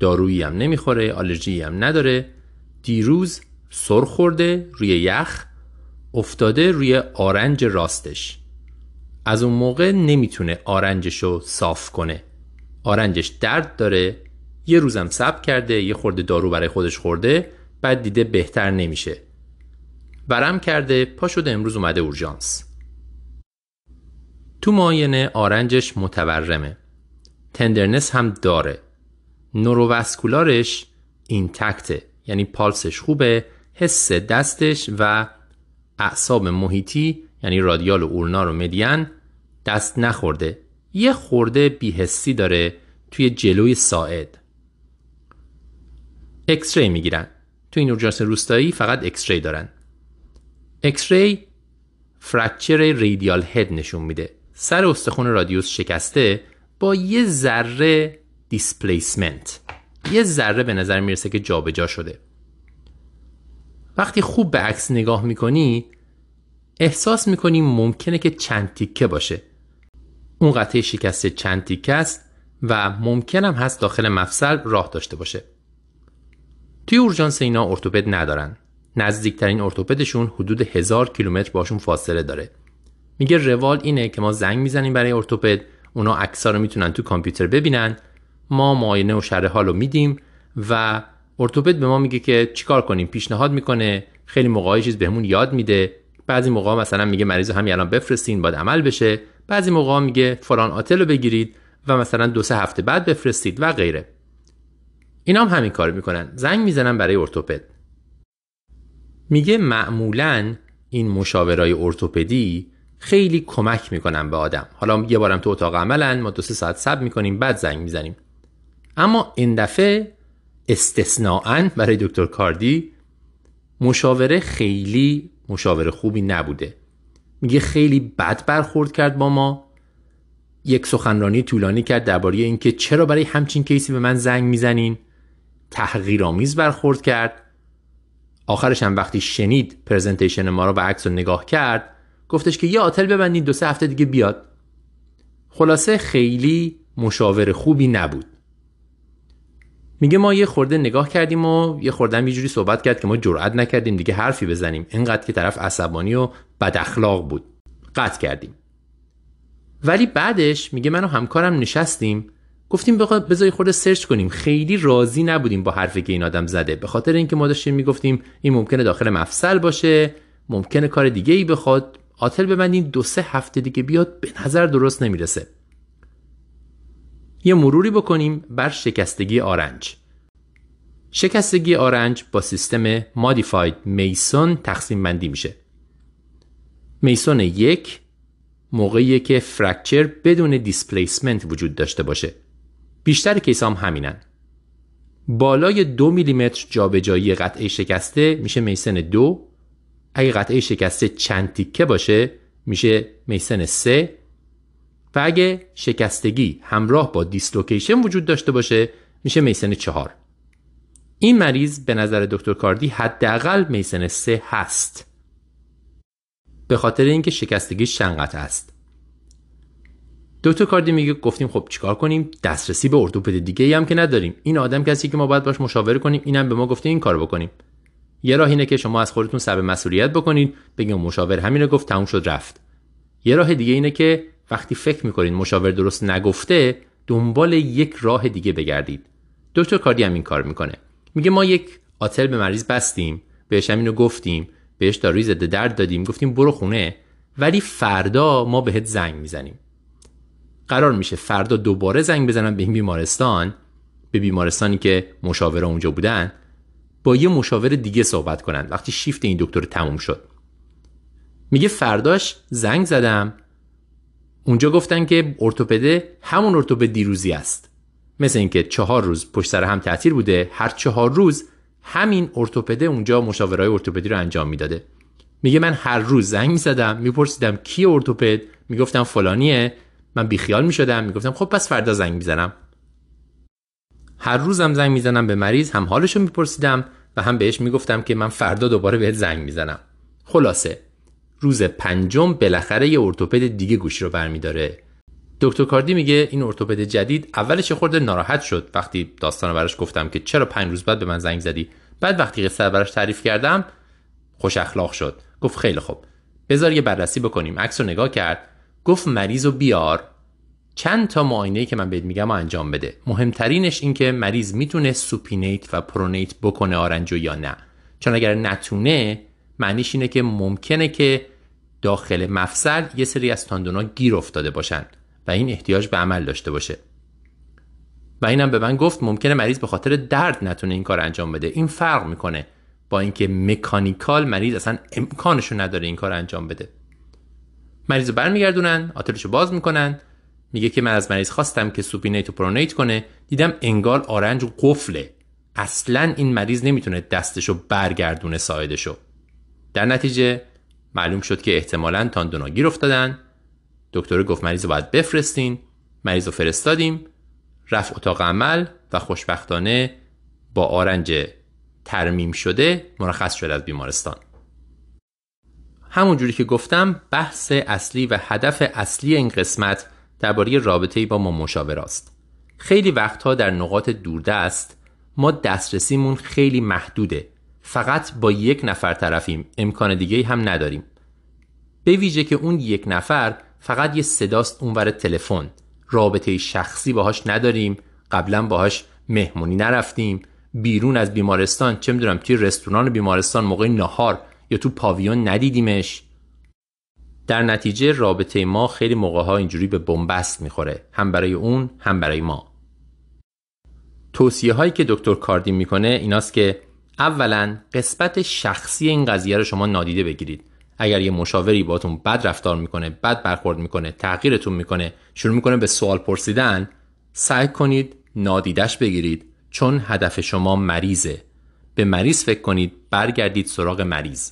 دارویی هم نمی‌خوره آلرژی هم نداره. دیروز سر خورده روی یخ افتاده روی آرنج راستش. از اون موقع نمی‌تونه آرنجش رو صاف کنه. آرنجش درد داره یه روزم سب کرده یه خورده دارو برای خودش خورده بعد دیده بهتر نمیشه. برم کرده پا شده امروز اومده اورژانس. تو ماینه آرنجش متورمه. تندرنس هم داره. نوروواسکولارش اینتکته یعنی پالسش خوبه حس دستش و اعصاب محیطی یعنی رادیال و اورنار و مدین دست نخورده. یه خورده بیهستی داره توی جلوی ساعد. اکسری می‌گیرن. تو این اورژانس روستایی فقط اکسری دارن. X-ray fracture radial head نشون میده. سر استخون رادیوس شکسته با یه ذره displacement یه ذره به نظر می‌رسه که جابجا جا شده. وقتی خوب به عکس نگاه می‌کنی احساس می‌کنی ممکنه که چند تیکه باشه. اون قطعه شکسته چند تیکه است و ممکنم هست داخل مفصل راه داشته باشه. توی اورژانس اینا ارتوپد ندارن. نزدیکترین ارتوپدشون حدود هزار کیلومتر باشون فاصله داره. میگه روال اینه که ما زنگ می‌زنیم برای ارتوپد اونا عکس‌ها رو می‌تونن تو کامپیوتر ببینن ما معاینه و شرح حال رو میدیم و ارتوپد به ما میگه که چیکار کنیم؟ پیشنهاد می‌کنه خیلی موقعی چیز بهمون یاد میده. بعضی موقع مثلا میگه مریض همین الان بفرستین باید عمل بشه. بعضی موقع میگه فلان آتل رو بگیرید و مثلا دو سه هفته بعد بفرستید و غیره. اینا هم همین کار می‌کنن. زنگ می‌زنن برای ارتوپد. میگه معمولا این مشاورای ارتوپدی خیلی کمک می‌کنن به آدم. حالا یه بارم تو اتاق عملن ما دو سه ساعت صبر می‌کنیم بعد زنگ می‌زنیم. اما این دفعه استثناعا برای دکتر کاردی مشاوره خیلی مشاوره خوبی نبوده. میگه خیلی بد برخورد کرد با ما. یک سخنرانی طولانی کرد درباره اینکه چرا برای همچین کیسی به من زنگ می‌زنین. تحقیرآمیز برخورد کرد. آخرش هم وقتی شنید پرزنتیشن ما رو و عکس رو نگاه کرد گفتش که یه آتل ببندید دو سه هفته دیگه بیاد. خلاصه خیلی مشاور خوبی نبود. میگه ما یه خورده نگاه کردیم و یه خورده یه جوری صحبت کرد که ما جرئت نکردیم دیگه حرفی بزنیم. اینقدر که طرف عصبانی و بد اخلاق بود. قطع کردیم. ولی بعدش میگه من و همکارم نشستیم. گفتیم بذاری خورده سرچ کنیم. خیلی راضی نبودیم با حرفی که این آدم زده. به خاطر اینکه ما داشتیم می‌گفتیم این ممکنه داخل مفصل باشه. ممکنه کار دیگه ای بخواد. آتل ببندیم. دو سه هفته دیگه بیاد. به نظر درست نمی‌رسه. یه مروری بکنیم بر شکستگی آرنج. شکستگی آرنج با سیستم مادیفاید میسون تقسیم بندی میشه. میسن یک موقعی که fracture بدون displacement وجود داشته باشه. بیشتر case هم همینن. بالای دو میلیمتر جابجایی قطعه شکسته میشه میسن دو. اگه قطعه شکسته چند تیکه باشه میشه میسن سه. و اگه شکستگی همراه با dislocation وجود داشته باشه میشه میسن چهار. این مریض به نظر دکتر کاردی حداقل میسن سه هست. به خاطر اینکه شکستگی چند است. دکتر کاردی میگه گفتیم خب چیکار کنیم؟ دسترسی به ارتوپد دیگه ای هم که نداریم. این آدم کسی که ما باید باش مشاوره کنیم اینم به ما گفته این کار بکنیم. یه راه اینه که شما از خودتون سبب مسئولیت بکنید بگیم مشاور همین رو گفت تموم شد رفت. یه راه دیگه اینه که وقتی فکر می‌کنید مشاور درست نگفته دنبال یک راه دیگه بگردید. دکتر کاردی هم این کار می‌کنه. میگه ما یک آتل به مریض بستیم بهش همینو گفتیم بهش داروی ضد درد دادیم گفتیم برو خونه. ولی فردا ما بهت زنگ می‌زنیم. قرار میشه فردا دوباره زنگ بزنم به این بیمارستان به بیمارستانی که مشاوره اونجا بودن با یه مشاور دیگه صحبت کنن. وقتی شیفت این دکتر تموم شد. میگه فرداش زنگ زدم اونجا گفتن که ارتوپده همون ارتوپد دیروزی است. مثل اینکه چهار روز پشت سر هم تعطیل بوده هر چهار روز همین ارتوپده اونجا مشاورهای ارتوپدی رو انجام می‌داده. میگه من هر روز زنگ می‌زدم میپرسیدم کی ارتوپد؟ می‌گفتم فلانیه. من بیخیال می‌شدم. می‌گفتم خب پس فردا زنگ می‌زنم. هر روزم زنگ می‌زنم به مریض هم حالش میپرسیدم و هم بهش می‌گفتم که من فردا دوباره بهت زنگ می‌زنم. خلاصه. روز پنجم بالاخره یه ارتوپد دیگه گوشی رو برمیداره. دکتر کاردی میگه این ارتوپد جدید اولش خورده ناراحت شد. وقتی داستان براش گفتم که چرا پنج روز بعد به من زنگ زدی؟ بعد وقتی قصه براش تعریف کردم خوش اخلاق شد. گفت خیلی خوب. بذار یه بررسی بکنیم. عکس رو نگاه کرد. گفت مریض رو بیار. چند تا معاینه که من بهت میگم انجام بده. مهمترینش این که مریض می‌تونه سوپینیت و پرونیت بکنه آرنجو یا نه. چون اگر نتونه معنیش اینه که ممکنه که داخل مفصل یه سری از تاندونا گیر افتاده باشن و این احتیاج به عمل داشته باشه. و اینم به من گفت ممکنه مریض به خاطر درد نتونه این کار انجام بده. این فرق می‌کنه با اینکه مکانیکال مریض اصلا امکانشو نداره این کار انجام بده. مریض رو برمیگردونن آتلش رو باز می‌کنن. میگه که من از مریض خواستم که سوپینیت و پرونیت کنه. دیدم انگار آرنج قفله. اصلا این مریض نمی‌تونه دستشو برگردونه سایدشو. در نتیجه معلوم شد که احتمالا تاندونا گیر افتادن. دکتر گفت مریض رو باید بفرستین. مریض رو فرستادیم. رفت اتاق عمل و خوشبختانه با آرنج ترمیم شده مرخص شد از بیمارستان. همونجوری که گفتم بحث اصلی و هدف اصلی این قسمت درباره رابطه با ما مشاور است. خیلی وقتها در نقاط دوردست ما دسترسیمون خیلی محدوده. فقط با یک نفر طرفیم. امکان دیگه هم نداریم. به ویژه که اون یک نفر فقط یه صداست اونور تلفن. رابطه شخصی باهاش نداریم. قبلا باهاش مهمونی نرفتیم. بیرون از بیمارستان چه می‌دونم توی رستوران بیمارستان موقع نهار یا تو پاویون ندیدیمش. در نتیجه رابطه ما خیلی موقع ها اینجوری به بنبست می‌خوره. هم برای اون هم برای ما. توصیه هایی که دکتر کاردین می‌کنه ایناست که اولا قسمت شخصی این قضیه رو شما نادیده بگیرید. اگر یه مشاوری باتون بد رفتار می‌کنه بد برخورد می‌کنه تغییرتون می‌کنه شروع می‌کنه به سوال پرسیدن سعی کنید نادیدش بگیرید چون هدف شما مریضه. به مریض فکر کنید برگردید سراغ مریض.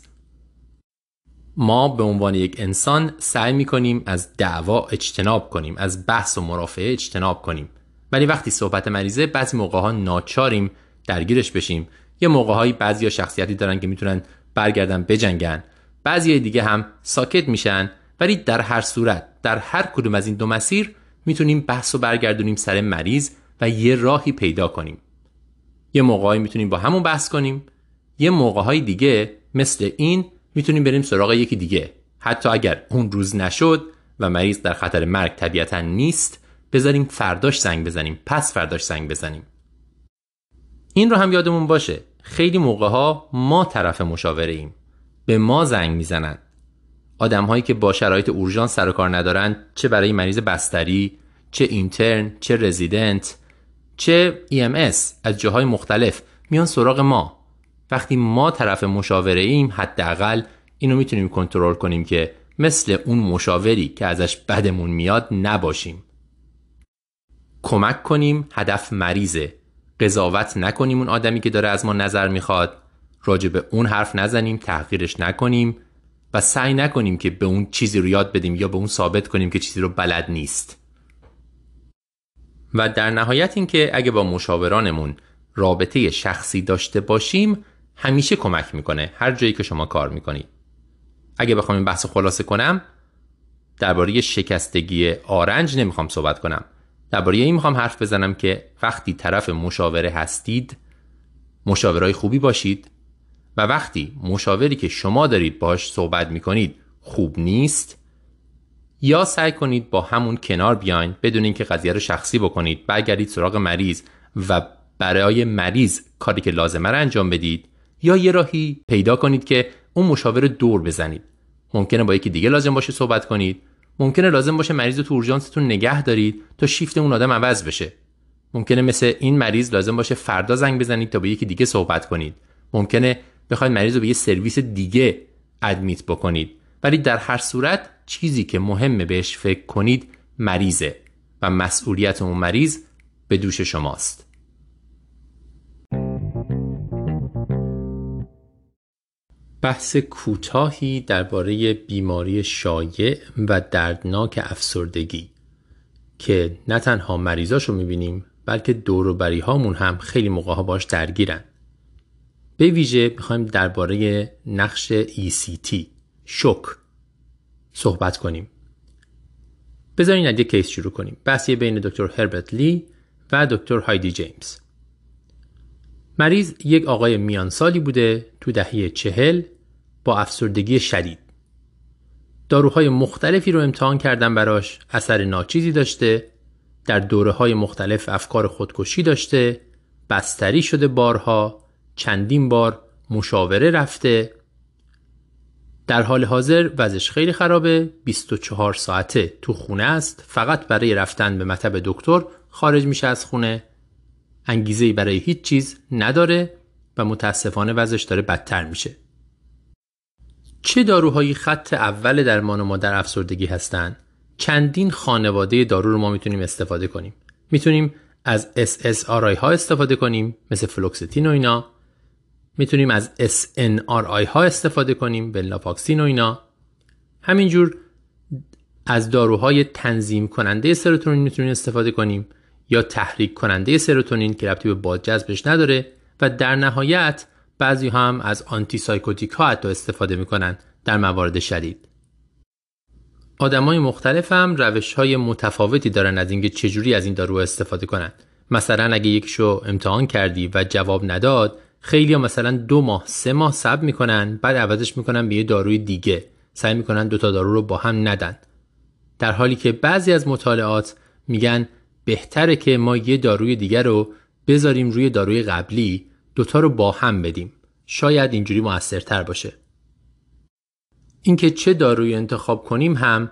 ما به عنوان یک انسان سعی می‌کنیم از دعوا اجتناب کنیم از بحث و مرافعه اجتناب کنیم. ولی وقتی صحبت مریضه بعضی موقع ها ناچاریم درگیرش بشیم. یه موقع هایی بعضی ها شخصیتی دارن که می‌تونن برگردن بجنگن. بعضی دیگه هم ساکت میشن ولی در هر صورت در هر کدوم از این دو مسیر می‌تونیم بحث و برگردونیم سر مریض و یه راهی پیدا کنیم. یه موقعی می‌تونیم با همون بحث کنیم. یه موقعهای دیگه مثل این می‌تونیم بریم سراغ یکی دیگه. حتی اگر اون روز نشد و مریض در خطر مرگ طبیعتا نیست بذاریم فرداش زنگ بزنیم. پس فرداش زنگ بزنیم. این رو هم یادمون باشه. خیلی موقع ها ما طرف مشاوره ایم به ما زنگ می‌زنن. آدم هایی که با شرایط اورژانس سر و کار ندارن چه برای مریض بستری چه اینترن چه رزیدنت چه EMS از جاهای مختلف میان سراغ ما. وقتی ما طرف مشاوره ایم حداقل اینو می‌تونیم کنترل کنیم که مثل اون مشاوری که ازش بدمون میاد نباشیم. کمک کنیم هدف مریضه. قضاوت نکنیم اون آدمی که داره از ما نظر می‌خواد. راجع به اون حرف نزنیم تحقیرش نکنیم و سعی نکنیم که به اون چیزی رو یاد بدیم یا به اون ثابت کنیم که چیزی رو بلد نیست. و در نهایت اینکه اگه با مشاورانمون رابطه شخصی داشته باشیم همیشه کمک می‌کنه هر جایی که شما کار می‌کنید. اگه بخوام این بحث خلاصه کنم درباره شکستگی آرنج نمی‌خوام صحبت کنم. درباره این می‌خوام حرف بزنم که وقتی طرف مشاوره هستید مشاورای خوبی باشید و وقتی مشاوری که شما دارید باش صحبت می‌کنید خوب نیست یا سعی کنید با همون کنار بیاین بدون اینکه قضیه رو شخصی بکنید برگردید سراغ مریض و برای مریض کاری که لازمه رو انجام بدید یا یه راهی پیدا کنید که اون مشاور دور بزنید. ممکنه با یکی دیگه لازم باشه صحبت کنید. ممکنه لازم باشه مریض تو اورژانستون نگه دارید تا شیفت اون آدم عوض بشه. ممکنه مثل این مریض لازم باشه فردا زنگ بزنید تا با یکی دیگه صحبت کنید. ممکنه بخواید مریض رو به یه سرویس دیگه ادمیت بکنید. ولی در هر صورت چیزی که مهمه بهش فکر کنید مریضه و مسئولیت اون مریض به دوش شماست. بحث کوتاهی درباره بیماری شایع و دردناک افسردگی که نه تنها مریضاشو می‌بینیم بلکه دوروبری هامون هم خیلی موقع ها باش درگیرن. به ویژه می‌خوایم درباره نقش ECT شوک صحبت کنیم. بذارین از یک کیس شروع کنیم. بحثی بین دکتر هربرت لی و دکتر هایدی جیمز. مریض یک آقای میان سالی بوده تو دهه چهل با افسردگی شدید. داروهای مختلفی رو امتحان کردن براش اثر ناچیزی داشته در دوره های مختلف افکار خودکشی داشته بستری شده بارها چندین بار مشاوره رفته. در حال حاضر وضعش خیلی خرابه 24 ساعته تو خونه است فقط برای رفتن به مطب دکتر خارج میشه از خونه. انگیزه برای هیچ چیز نداره و متاسفانه وضعش داره بدتر میشه. چه داروهایی خط اول درمان ما در افسردگی هستند چندین خانواده دارو رو ما می‌تونیم استفاده کنیم. می‌تونیم از SSRI ها استفاده کنیم مثل فلوکستین و اینا. می‌تونیم از SNRI ها استفاده کنیم ونلافاکسین و اینا. همینجور از داروهای تنظیم کننده سروتونین می‌تونیم استفاده کنیم. یا تحریک کننده سروتونین که ربطی به بازجذبش نداره و در نهایت بعضی هم از antipsychotic ها حتی استفاده می‌کنن در موارد شدید. آدمای مختلف هم روش های متفاوتی دارن از اینکه چجوری از این دارو استفاده کنن. مثلا اگه یکیشو امتحان کردی و جواب نداد خیلی ها مثلا دو ماه سه ماه صبر می‌کنن بعد عوضش می‌کنن به یه داروی دیگه. سعی می‌کنن دوتا دارو رو با هم ندن. در حالی که بعضی از مطالعات میگن بهتره که ما یه داروی دیگر رو بذاریم روی داروی قبلی دوتا رو با هم بدیم. شاید اینجوری موثرتر باشه. اینکه چه دارویی انتخاب کنیم هم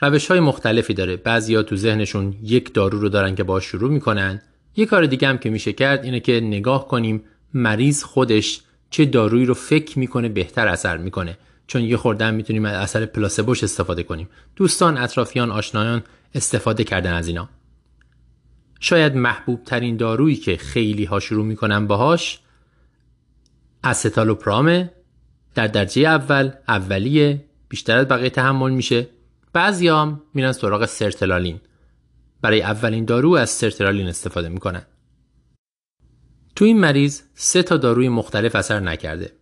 روش های مختلفی داره. بعضیا تو ذهنشون یک دارو رو دارن که باش شروع می‌کنن. یه کار دیگه هم که میشه کرد اینه که نگاه کنیم مریض خودش چه دارویی رو فکر می‌کنه بهتر اثر می‌کنه. چون یه خوردن می‌تونیم از اثر پلاسبوش استفاده کنیم. دوستان اطرافیان آشنایان استفاده کردن از اینا. شاید محبوب ترین دارویی که خیلی ها شروع می‌کنن باهاش استالوپرامه در درجه اول اولیه بیشتر از بقیه تحمل میشه. بعضیام میرن سراغ سرتلالین برای اولین دارو از سرترالین استفاده می‌کنن. تو این مریض سه تا داروی مختلف اثر نکرده.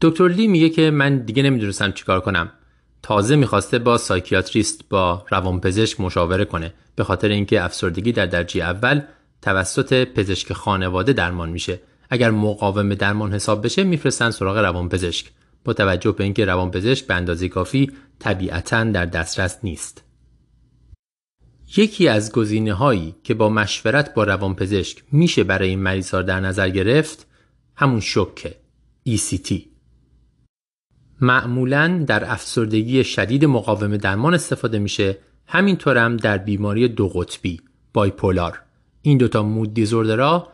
دکتر لی میگه که من دیگه نمی‌دونستم چیکار کنم. تازه می‌خواسته با سایکیاتریست با روانپزشک مشاوره کنه. به خاطر اینکه افسردگی در درجه اول توسط پزشک خانواده درمان میشه. اگر مقاوم درمان حساب بشه میفرستن سراغ روانپزشک. با توجه به اینکه روانپزشک به اندازه کافی طبیعتا در دسترس نیست. یکی از گزینه هایی که با مشورت با روانپزشک میشه برای این مریض در نظر گرفت همون شوکه ECT معمولا در افسردگی شدید مقاوم درمان استفاده میشه همینطور هم در بیماری دو قطبی بایپولار. این دوتا مود دیزوردرا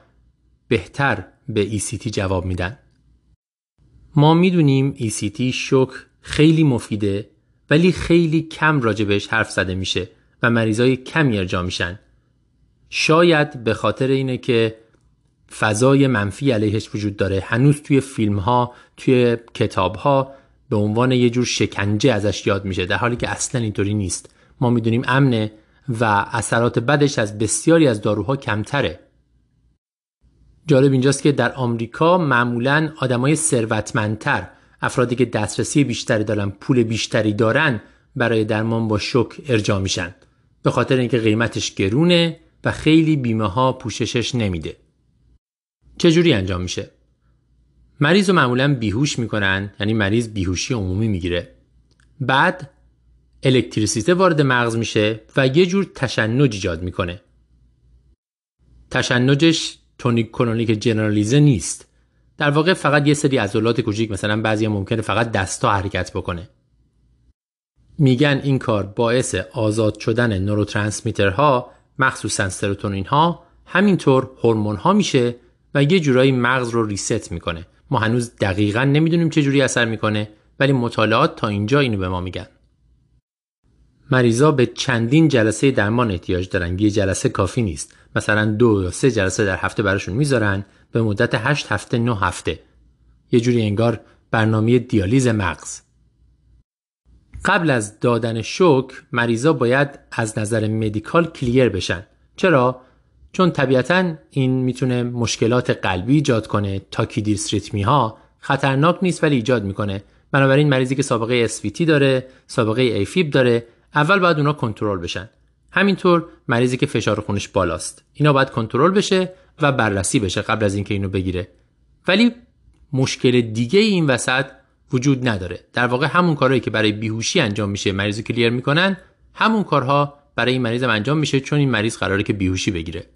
بهتر به ECT جواب میدن. ما می‌دونیم ECT شوک خیلی مفیده ولی خیلی کم راجبش حرف زده میشه و مریضای کمی ارجا میشن. شاید به خاطر اینه که فضای منفی علیهش وجود داره. هنوز توی فیلم ها توی کتاب ها به عنوان یه جور شکنجه ازش یاد میشه در حالی که اصلا اینطوری نیست. ما می‌دونیم امنه و اثرات بدش از بسیاری از داروها کمتره. جالب اینجاست که در آمریکا معمولا آدمای ثروتمندتر افرادی که دسترسی بیشتری دارن پول بیشتری دارن برای درمان با شوک ارجا میشن. به خاطر اینکه قیمتش گرونه و خیلی بیمه ها پوششش نمیده. چجوری انجام میشه؟ مریض رو معمولا بیهوش می‌کنن یعنی مریض بیهوشی عمومی می‌گیره. بعد الکتریسیته وارد مغز میشه و یه جور تشنج ایجاد می‌کنه. تشنجش تونیک کلونیک جنرالیزه نیست. در واقع فقط یه سری عضلات کوچیک مثلا بعضی ممکنه فقط دستا حرکت بکنه. میگن این کار باعث آزاد شدن نوروترانسمیترها مخصوصا سروتونین ها همینطور هورمون ها میشه و یه جورایی مغز رو ریست می‌کنه. ما هنوز دقیقا نمی‌دونیم چه جوری اثر می‌کنه ولی مطالعات تا اینجا اینو به ما میگن. مریضا به چندین جلسه درمان احتیاج دارن. یه جلسه کافی نیست. مثلا دو یا سه جلسه در هفته براشون می‌ذارن. به مدت هشت هفته نه هفته. یه جوری انگار برنامه دیالیز مغز. قبل از دادن شوک مریضا باید از نظر مدیکال کلیر بشن. چرا؟ چون طبیعتا این می‌تونه مشکلات قلبی ایجاد کنه. تاکیدیستریتمی ها خطرناک نیست ولی ایجاد می‌کنه. بنابراین مریضی که سابقه اسویتی داره سابقه ایفیب داره اول باید اونا کنترل بشن. همینطور مریضی که فشار خونش بالاست. اینا باید کنترل بشه و بررسی بشه قبل از اینکه اینو بگیره. ولی مشکل دیگه این وسط وجود نداره. در واقع همون کارهایی که برای بیهوشی انجام میشه مریض کلیر می‌کنن همون کارها برای این مریض انجام میشه چون این مریض قراره که بیهوشی بگیره.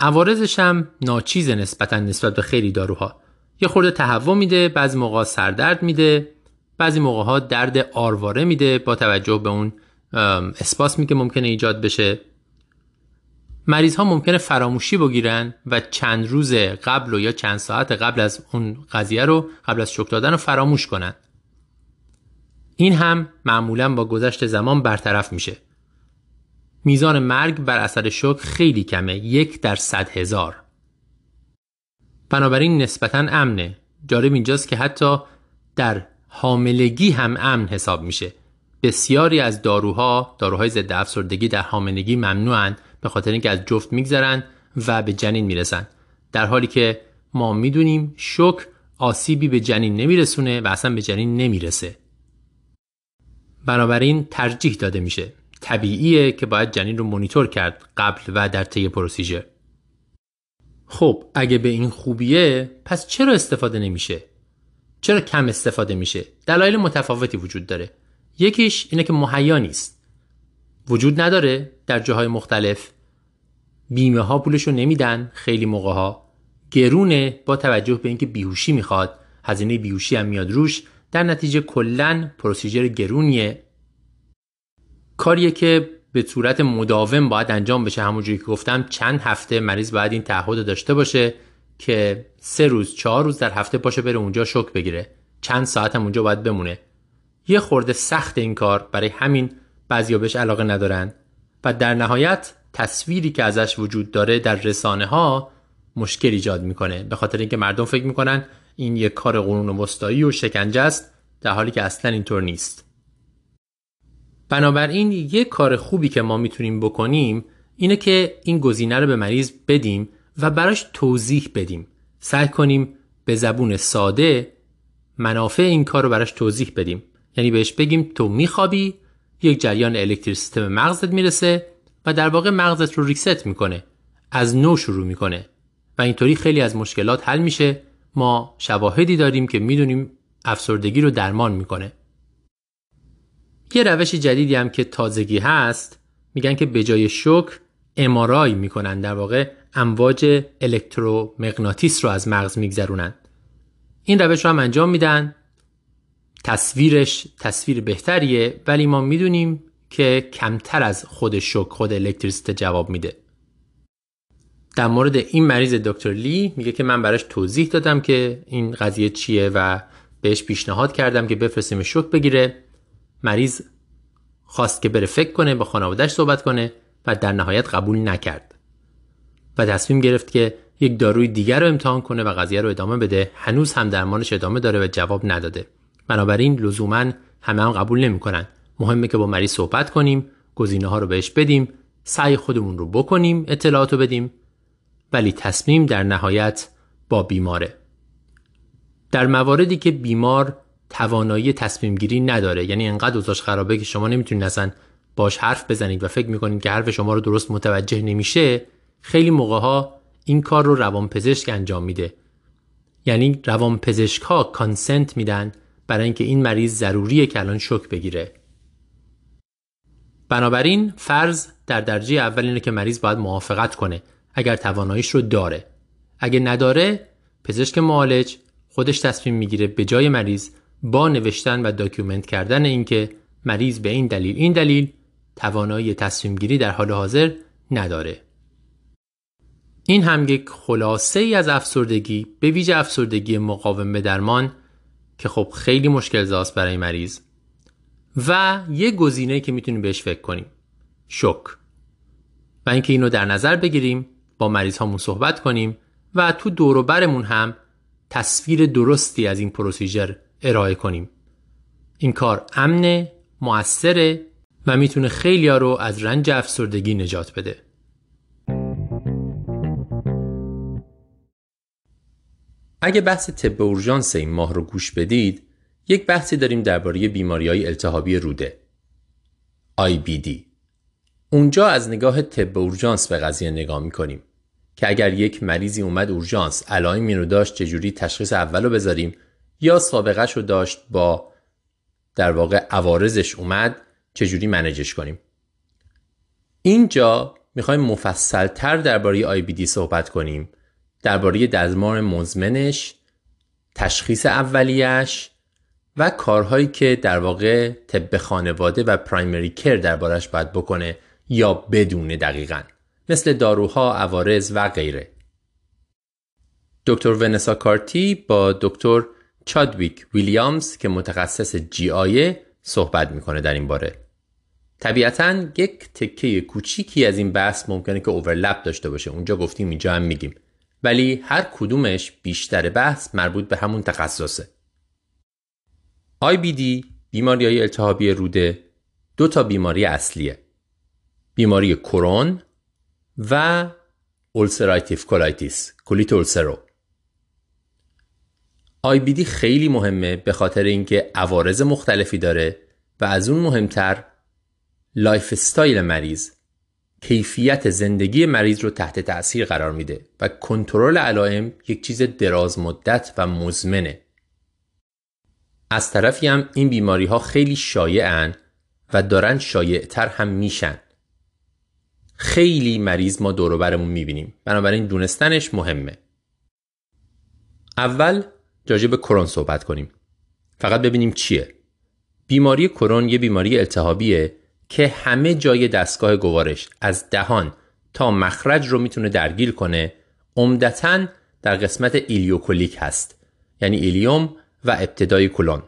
عوارضش هم ناچیز نسبتا نسبت به خیلی داروها. یه خورده تهوع میده بعضی موقع سردرد میده. بعضی موقع ها درد آرواره میده با توجه به اون اسپاسمی که ممکنه ایجاد بشه. مریض ها ممکنه فراموشی بگیرن و چند روز قبل و یا چند ساعت قبل از اون قضیه رو قبل از شک دادن رو فراموش کنن. این هم معمولا با گذشت زمان برطرف میشه. میزان مرگ بر اثر شوک خیلی کمه یک در صد هزار. بنابراین نسبتا امنه. جالب اینجاست که حتی در حاملگی هم امن حساب میشه. بسیاری از داروها داروهای ضد افسردگی در حاملگی ممنوعن به خاطر اینکه از جفت میگذرن و به جنین می‌رسن در حالی که ما می‌دونیم شوک آسیبی به جنین نمیرسونه و اصلا به جنین نمی‌رسه. بنابراین ترجیح داده میشه. طبیعیه که باید جنین رو مونیتور کرد قبل و در طی پروسیجر. خب اگه به این خوبیه پس چرا استفاده نمیشه؟ چرا کم استفاده میشه؟ دلایل متفاوتی وجود داره. یکیش اینه که مهیا نیست. وجود نداره در جاهای مختلف. بیمه ها پولش رو نمیدن خیلی موقع ها گرونه با توجه به اینکه بیهوشی می‌خواد. هزینه بیوشی هم میاد روش. در نتیجه کلا پروسیجر گرونیه. کاریه که به صورت مداوم باید انجام بشه. همونجوری که گفتم چند هفته مریض باید این تعهد داشته باشه. که سه روز چهار روز در هفته باشه بره اونجا شک بگیره. چند ساعت هم اونجا باید بمونه. یه خورده سخت این کار برای همین بعضیا بهش علاقه ندارن. و در نهایت تصویری که ازش وجود داره در رسانه ها مشکل ایجاد می‌کنه. به خاطر اینکه مردم فکر می‌کنن این یک کار قانون و مستایی و شکنجه است در حالی که اصلا اینطور نیست. بنابراین یک کار خوبی که ما می‌تونیم بکنیم اینه که این گزینه رو به مریض بدیم و براش توضیح بدیم. سعی کنیم به زبون ساده منافع این کار رو براش توضیح بدیم. یعنی بهش بگیم تو میخوابی یک جریان الکتریک سیستم مغزت می‌رسه و در واقع مغزت رو ریست می‌کنه. از نو شروع می‌کنه. و اینطوری خیلی از مشکلات حل میشه. ما شواهدی داریم که می‌دونیم افسردگی رو درمان می‌کنه. یه روش جدیدی هم که تازگی هست میگن که به جای شوک امارای می‌کنن در واقع. امواج الکترومغناطیس رو از مغز میگذرونن این روش رو هم انجام میدن. تصویرش تصویر بهتریه ولی ما می‌دونیم که کمتر از خود شوک خود الکتریسیته جواب میده. در مورد این مریض دکتر لی میگه که من براش توضیح دادم که این قضیه چیه و بهش پیشنهاد کردم که بفرستیم شوک بگیره. مریض خواست که بره فکر کنه با خانوادهش صحبت کنه و در نهایت قبول نکرد. و تصمیم گرفت که یک داروی دیگر رو امتحان کنه و قضیه رو ادامه بده. هنوز هم درمانش ادامه داره و جواب نداده. بنابراین لزوما همه هم قبول نمی‌کنن. مهمه که با مریض صحبت کنیم گزینه ها رو بهش بدیم سعی خودمون رو بکنیم اطلاعات رو بدیم. ولی تصمیم در نهایت با بیماره. در مواردی که بیمار توانایی تصمیم گیری نداره یعنی انقدر اوضاعش خرابه که شما نمی‌تونید اصلا باش حرف بزنید و فکر می‌کنید که حرف شما رو درست متوجه نمیشه خیلی موقع ها این کار رو روانپزشک انجام میده. یعنی روانپزشک ها کانسنت میدن برای اینکه این مریض ضروریه که الان شک بگیره. بنابراین فرض در درجه اول اینه که مریض باید موافقت کنه اگر تواناییش رو داره. اگه نداره پزشک معالج خودش تصمیم می‌گیره به جای مریض با نوشتن و داکیومنت کردن اینکه مریض به این دلیل این دلیل توانایی تصمیم گیری در حال حاضر نداره. این هم یک خلاصه ای از افسردگی به ویژه افسردگی مقاوم به درمان که خب خیلی مشکل زاست برای مریض و یه گزینه که می‌تونیم بهش فکر کنیم. شک. و اینکه اینو در نظر بگیریم با مریض هامون صحبت کنیم و تو دور برمون هم تصویر درستی از این پروسیجر ارائه کنیم. این کار امنه موثره و می‌تونه خیلی رو از رنج افسردگی نجات بده. اگه بحث طب اورژانس این ماه رو گوش بدید یک بحثی داریم درباره بیماری های التهابی روده. IBD اونجا از نگاه طب اورژانس به قضیه نگاه می‌کنیم که اگر یک مریضی اومد اورژانس علائمی رو داشت چجوری تشخیص اول رو بذاریم؟ یا سابقهش رو داشت با در واقع عوارضش اومد چجوری منجش کنیم؟ اینجا می‌خوایم مفصلتر درباره IBD صحبت کنیم. درباره درمان مزمنش تشخیص اولیش و کارهایی که در واقع طب خانواده و پرایمری کر دربارش باید بکنه یا بدونه دقیقا. مثل داروها، عوارض و غیره. دکتر ونسا کارتی با دکتر چادویک ویلیامز که متخصص جی آیه صحبت می‌کنه در این باره. طبیعتا یک تکه کوچیکی از این بحث ممکنه که اوورلپ داشته باشه. اونجا گفتیم اینجا هم میگیم. ولی هر کدومش بیشتر بحث مربوط به همون تخصصه. IBD بیماری های التهابی روده دو تا بیماری اصلیه. بیماری کرون و ulcerative colitis کولیت اولسرو IBD خیلی مهمه به خاطر اینکه عوارض مختلفی داره و از اون مهمتر lifestyle مریض کیفیت زندگی مریض رو تحت تأثیر قرار میده و کنترل علائم یک چیز دراز مدت و مزمنه. از طرفی هم این بیماری ها خیلی شایعن و دارن شایعتر هم میشن. خیلی مریض ما دور برمون می‌بینیم. بنابراین دونستنش مهمه. اول راجع به کرون صحبت کنیم. فقط ببینیم چیه. بیماری کرون یه بیماری التهابیه. که همه جای دستگاه گوارش از دهان تا مخرج رو می‌تونه درگیر کنه عمدتا در قسمت ileocolic هست یعنی ileum و ابتدای کلون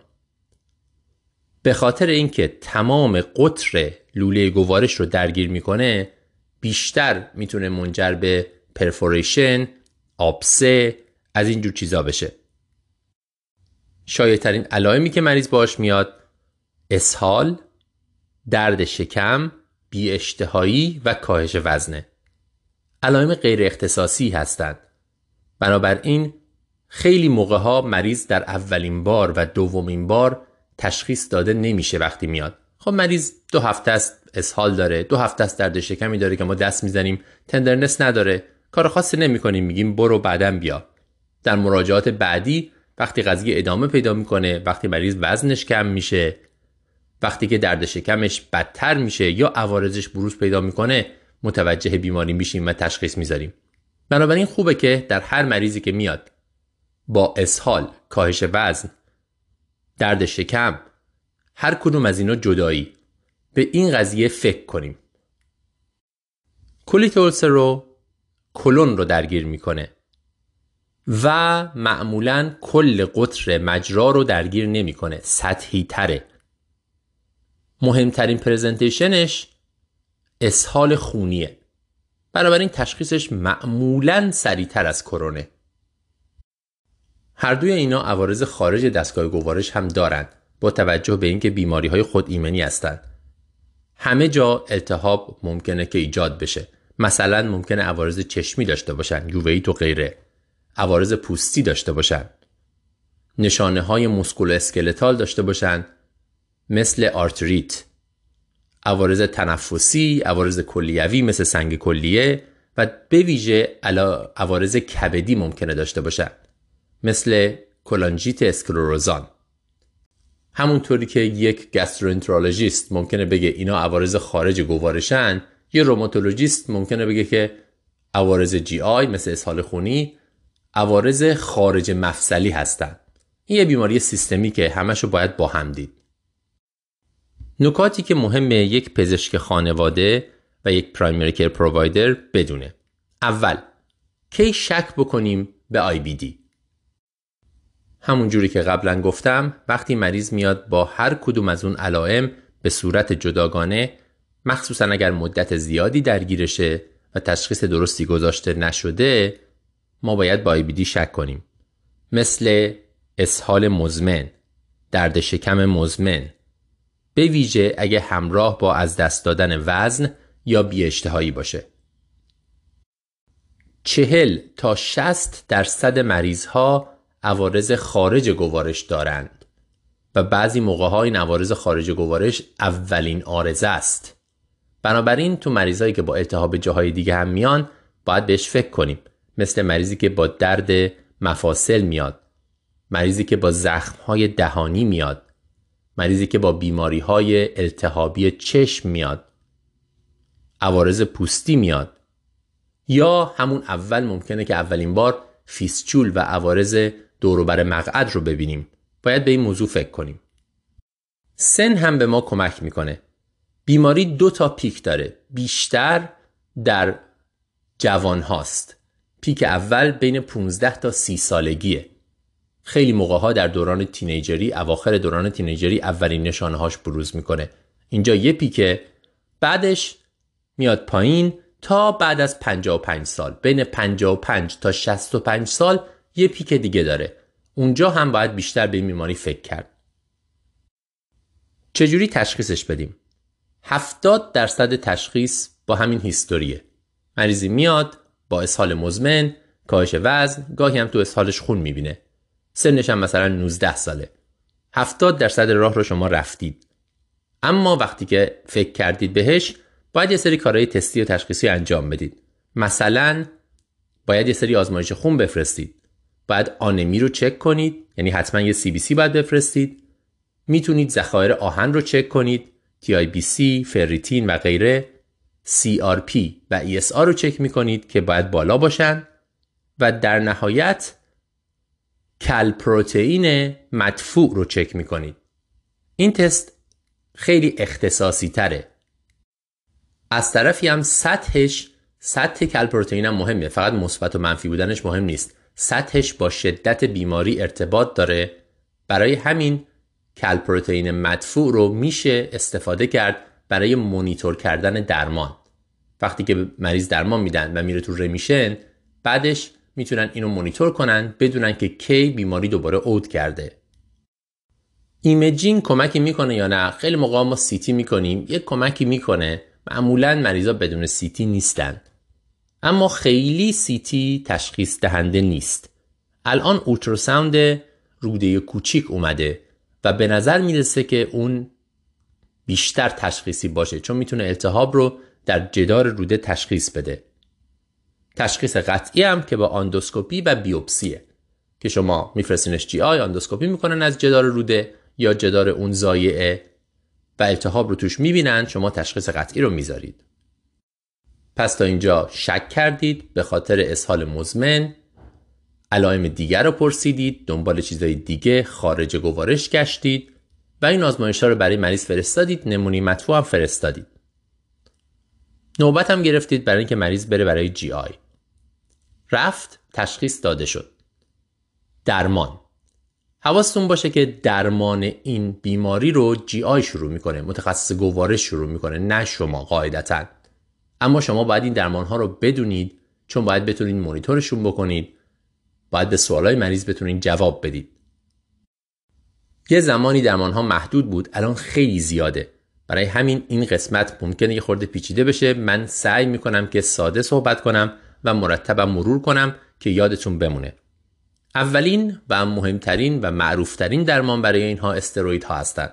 به خاطر اینکه تمام قطر لوله گوارش رو درگیر می‌کنه بیشتر می‌تونه منجر به perforation، آبسه از اینجور چیزا بشه. شایعترین علائمی که مریض باهاش میاد اسهال، درد شکم، بی اشتهایی و کاهش وزنه. علائم غیر اختصاصی هستند. بنابراین خیلی موقع ها مریض در اولین بار و دومین بار تشخیص داده نمیشه وقتی میاد. خب مریض دو هفته است اسهال داره، دو هفته است درد شکمی داره که ما دست می‌زنیم، تندرنس نداره، کار خاصی نمی کنیم میگیم برو بعدم بیا. در مراجعات بعدی وقتی قضیه ادامه پیدا می‌کنه، وقتی مریض وزنش کم میشه، وقتی که درد شکمش بدتر میشه یا عوارضش بروز پیدا می‌کنه متوجه بیماری میشیم و تشخیص می‌ذاریم. بنابراین خوبه که در هر مریضی که میاد با اسهال، کاهش وزن، درد شکم هر کدوم از اینا جدایی. به این قضیه فکر کنیم. کولیت رو کلون رو درگیر می‌کنه و معمولا کل قطر مجرا رو درگیر نمی‌کنه سطحی تره. مهمترین پرزنتیشنش اسهال خونیه. بنابراین تشخیصش معمولا سریعتر از کرونه هر دوی اینا عوارض خارج دستگاه گوارش هم دارند با توجه به اینکه بیماری های خود ایمنی هستند همه جا التهاب ممکنه که ایجاد بشه. مثلا ممکنه عوارض چشمی داشته باشن یوویت و غیره. عوارض پوستی داشته باشن. نشانه های musculoskeletal داشته باشن. مثل آرتریت. عوارض تنفسی عوارض کلیوی مثل سنگ کلیه و به ویژه عوارض کبدی ممکنه داشته باشن. مثل کلانژیت اسکلروزان. همونطوری که یک gastroenterologist ممکنه بگه اینا عوارض خارج گوارشن یه rheumatologist ممکنه بگه که عوارض GI مثل اسهال خونی عوارض خارج مفصلی هستند این یه بیماری سیستمی که همشو باید با هم دید. نکاتی که مهمه یک پزشک خانواده و یک پرایمری کیر پرووایدر بدونه. اول کی شک بکنیم به آی بی دی همون جوری که قبلا گفتم وقتی مریض میاد با هر کدوم از اون علائم به صورت جداگانه مخصوصا اگر مدت زیادی درگیرشه و تشخیص درستی گذاشته نشده ما باید با دی شک کنیم. مثل اسهال مزمن درد شکم مزمن به ویژه اگه همراه با از دست دادن وزن یا اشتهایی باشه. چهل تا 60 درصد مریض ها عوارض خارج گوارش دارند و بعضی موقع ها این عوارض خارج گوارش اولین آرزه است. بنابراین تو مریضایی که با التهاب جاهای دیگه هم میان باید بهش فکر کنیم. مثل مریضی که با درد مفاصل میاد مریضی که با زخم های دهانی میاد. مریضی که با بیماری های التهابی چشم میاد عوارض پوستی میاد یا همون اول ممکنه که اولین بار فیسچول و عوارض دوروبر مقعد رو ببینیم. باید به این موضوع فکر کنیم. سن هم به ما کمک می‌کنه. بیماری دو تا پیک داره. بیشتر در جوان هاست. پیک اول بین 15 تا 30 سالگیه. خیلی موقع ها در دوران تینیجری اواخر دوران تینیجری اولین نشانه هاش بروز می‌کنه. اینجا یه پیکه بعدش میاد پایین تا بعد از 55 سال. بین 55 تا 65 سال یه پیک دیگه داره. اونجا هم باید بیشتر به بیماری فکر کرد. چجوری تشخیصش بدیم؟ 70 درصد تشخیص با همین هیستوریه. مریضی میاد با اسهال مزمن کاهش وزن گاهی هم تو اسهالش خون می‌بینه. سنش هم مثلا 19 ساله. 70 درصد راه رو شما رفتید. اما وقتی که فکر کردید بهش باید یه سری کارهای تستی و تشخیصی انجام بدید. مثلا باید یه سری آزمایش خون بفرستید. باید آنمی رو چک کنید یعنی حتما یه سی بی سی باید بفرستید. می‌تونید ذخایر آهن رو چک کنید TIBC، فریتین و غیره. CRP و ESR رو چک می‌کنید که باید بالا باشن. و در نهایت کل پروتئین مدفوع رو چک می‌کنید. این تست خیلی اختصاصی تره از طرفی هم سطحش سطح calprotectin هم مهمه. فقط مثبت و منفی بودنش مهم نیست. سطحش با شدت بیماری ارتباط داره. برای همین calprotectin مدفوع رو میشه استفاده کرد برای مونیتور کردن درمان. وقتی که مریض درمان میدن و میره تو remission بعدش می‌تونن اینو مونیتور کنن بدونن که کی بیماری دوباره عود کرده. imaging کمکی می‌کنه یا نه؟ خیلی موقع ما CT می‌کنیم. یک کمکی می‌کنه. معمولا مریضا بدون CT نیستن. اما خیلی CT تشخیص دهنده نیست. الان ultrasound روده کوچیک اومده و به نظر می‌رسه که اون بیشتر تشخیصی باشه چون می‌تونه التهاب رو در جدار روده تشخیص بده. تشخیص قطعی هم که با آندوسکوپی و بیوپسیه. که شما میفرستینش GI آندوسکوپی می‌کنن از جدار روده یا جدار اون ضایعه و التهاب رو توش می‌بینن شما تشخیص قطعی رو می‌ذارید. پس تا اینجا شک کردید به خاطر اسهال مزمن علائم دیگر رو پرسیدید دنبال چیزهای دیگه خارج گوارش گشتید و این آزمایش ها رو برای مریض فرستادید نمونی مطفوع هم فرستادید. نوبت هم گرفتید برای اینکه مریض بره برای جی آی. رفت تشخیص داده شد. درمان. حواستون باشه که درمان این بیماری رو جی آی شروع می‌کنه متخصص گوارش شروع می‌کنه نه شما قاعدتا. اما شما باید این درمان ها رو بدونید چون باید بتونید مونیتورشون بکنید. باید به سوالای مریض بتونید جواب بدید. یه زمانی درمان ها محدود بود الان خیلی زیاده. برای همین این قسمت ممکنه یه خورده پیچیده بشه. من سعی می‌کنم که ساده صحبت کنم و مرتبم مرور کنم که یادتون بمونه. اولین و مهمترین و معروفترین درمان برای اینها استروید ها هستند.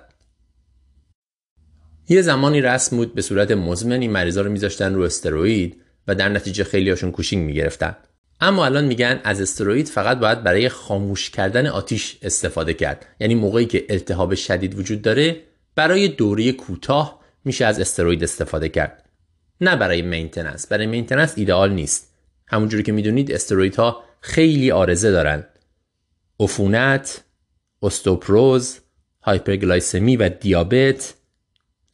یه زمانی رسم بود به صورت مزمن این مریضا رو میذاشتن رو استروید و در نتیجه خیلی هاشون کوشینگ می‌گرفتن. اما الان میگن از استروید فقط باید برای خاموش کردن آتیش استفاده کرد. یعنی موقعی که التهاب شدید وجود داره برای دوره کوتاه میشه از استروید استفاده کرد. نه برای maintenance برای maintenance ایدئال نیست. همونجوری که می‌دونید استرویدها خیلی عارضه دارن. عفونت استئوپروز هایپرگلایسمی و دیابت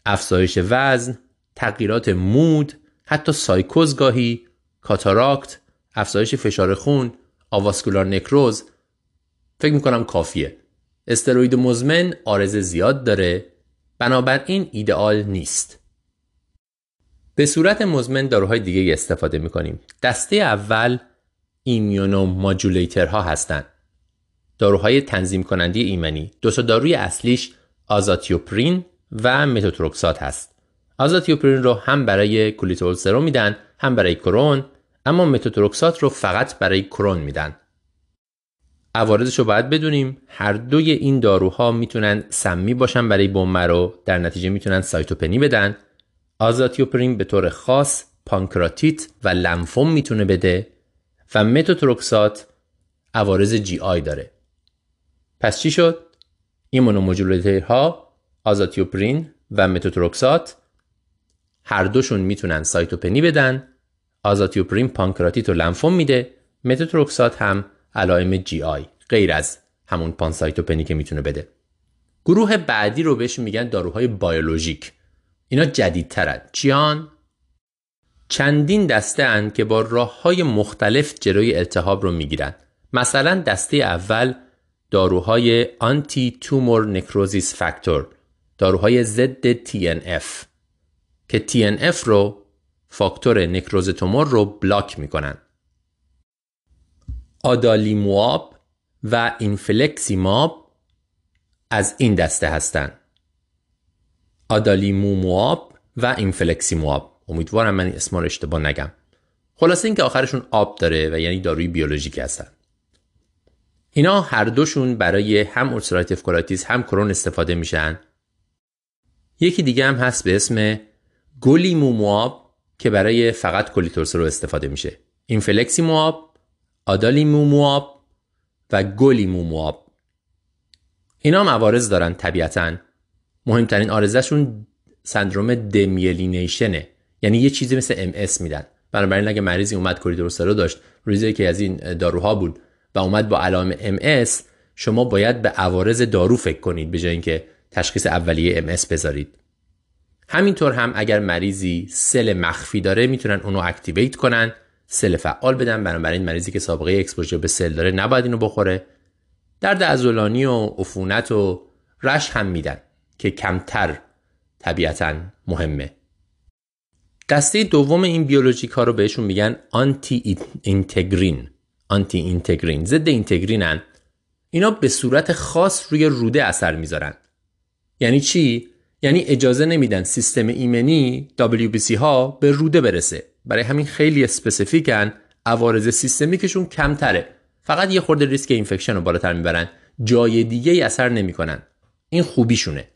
افزایش وزن تغییرات mood حتی سایکوز گاهی cataract افزایش فشار خون avascular نکروز. فکر می‌کنم کافیه. استروید مزمن عارضه زیاد داره. بنابراین ایدئال نیست. به صورت مزمن داروهای دیگه استفاده می‌کنیم. دسته اول ایمیونو ماجولیترها هستند داروهای تنظیم کننده ایمنی. دو تا داروی اصلیش آزاتیوپرین و متوتروکسات هست. آزاتیوپرین رو هم برای کولیت میدن هم برای کرون اما متوتروکسات رو فقط برای کرون میدن. عوارضش رو باید بدونیم. هر دوی این داروها می‌تونن سمی باشن برای بوم رو. در نتیجه می‌تونن سایتوپنی بدن. آزاتیوپرین به طور خاص پانکراتیت و لنفوم می‌تونه بده و متوتروکسات عوارض GI داره. پس چی شد؟ این ها آزاتیوپرین و متوتروکسات هر دوشون می‌تونن سایتوپنی بدن. آزاتیوپرین پانکراتیت و لنفوم میده. متوتروکسات هم علائم GI غیر از همون پانسایتوپنی که می‌تونه بده. گروه بعدی رو بهش میگن داروهای بیولوژیک. اینا جدیدترن. چیان؟ چندین دسته اند که با راه های مختلف جلوی التهاب رو می‌گیرن. مثلا دسته اول داروهای آنتی تومور نکروزیس فاکتور داروهای ضد TNF که TNF رو فاکتور نکروز تومور رو بلاک می‌کنن. آدالیموماب و اینفلکسیماب از این دسته هستند. آدالیموماب و اینفلکسیماب. امیدوارم من اسم رو اشتباه نگم. خلاصه اینکه آخرشون ab داره و یعنی داروی بیولوژیکی هستن. اینا هر دوشون برای هم ulcerative colitis هم کرون استفاده میشن. یکی دیگه هم هست به اسم گولیموماب که برای فقط کولیت اولسرو استفاده میشه. اینفلکسیمواب آدالیمومواب و گولیمومواب اینا هم عوارض دارن طبیعتا. مهمترین آرزشون سندروم دمیلینیشنه. یعنی یه چیزی مثل ام اس میدن. بنابراین اگه مریضی اومد کولیدروسترو داشت روزی که از این داروها بود و اومد با علائم MS شما باید به عوارض دارو فکر کنید به جای اینکه تشخیص اولیه MS بذارید. همینطور هم اگر مریضی سل مخفی داره می‌تونن اونو activate کنن. سل فعال بدن. بنابراین مریضی که سابقه exposure به سل داره نباید اینو بخوره. درد عضلانی و عفونت و rash هم میدن که کمتر طبیعتا مهمه. دسته دوم این بیولوژیک ها رو بهشون میگن anti-integrin anti-integrin ضد اینتگرینن. اینا به صورت خاص روی روده اثر می‌ذارن. یعنی چی؟ یعنی اجازه نمیدن سیستم ایمنی WBC ها به روده برسه. برای همین خیلی specific ن عوارض سیستمیکشون کمتره. فقط یه خورده ریسک infection رو بالاتر می‌برن. جای دیگه ای اثر نمی‌کنن. این خوبیشونه.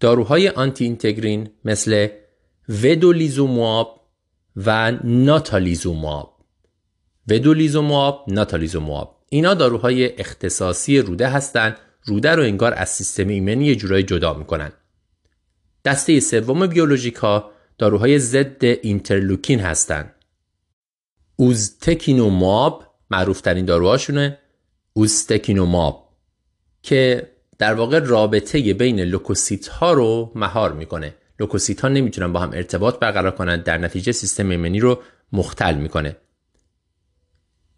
داروهای anti-integrin مثل ودولیزوماب و ناتالیزوماب ودولیزوماب ناتالیزوماب اینا داروهای اختصاصی روده هستند روده رو انگار از سیستم ایمنی یه جورایی جدا می‌کنن. دسته سوم بیولوژیکا داروهای ضد اینترلوکین هستند اوستکینوماب معروف ترین داروهاشونه اوستکینوماب که در واقع رابطه بین لوکوسیت ها رو مهار می‌کنه. لوکوسیت ها نمی‌تونن با هم ارتباط برقرار کنند در نتیجه سیستم ایمنی رو مختل می‌کنه.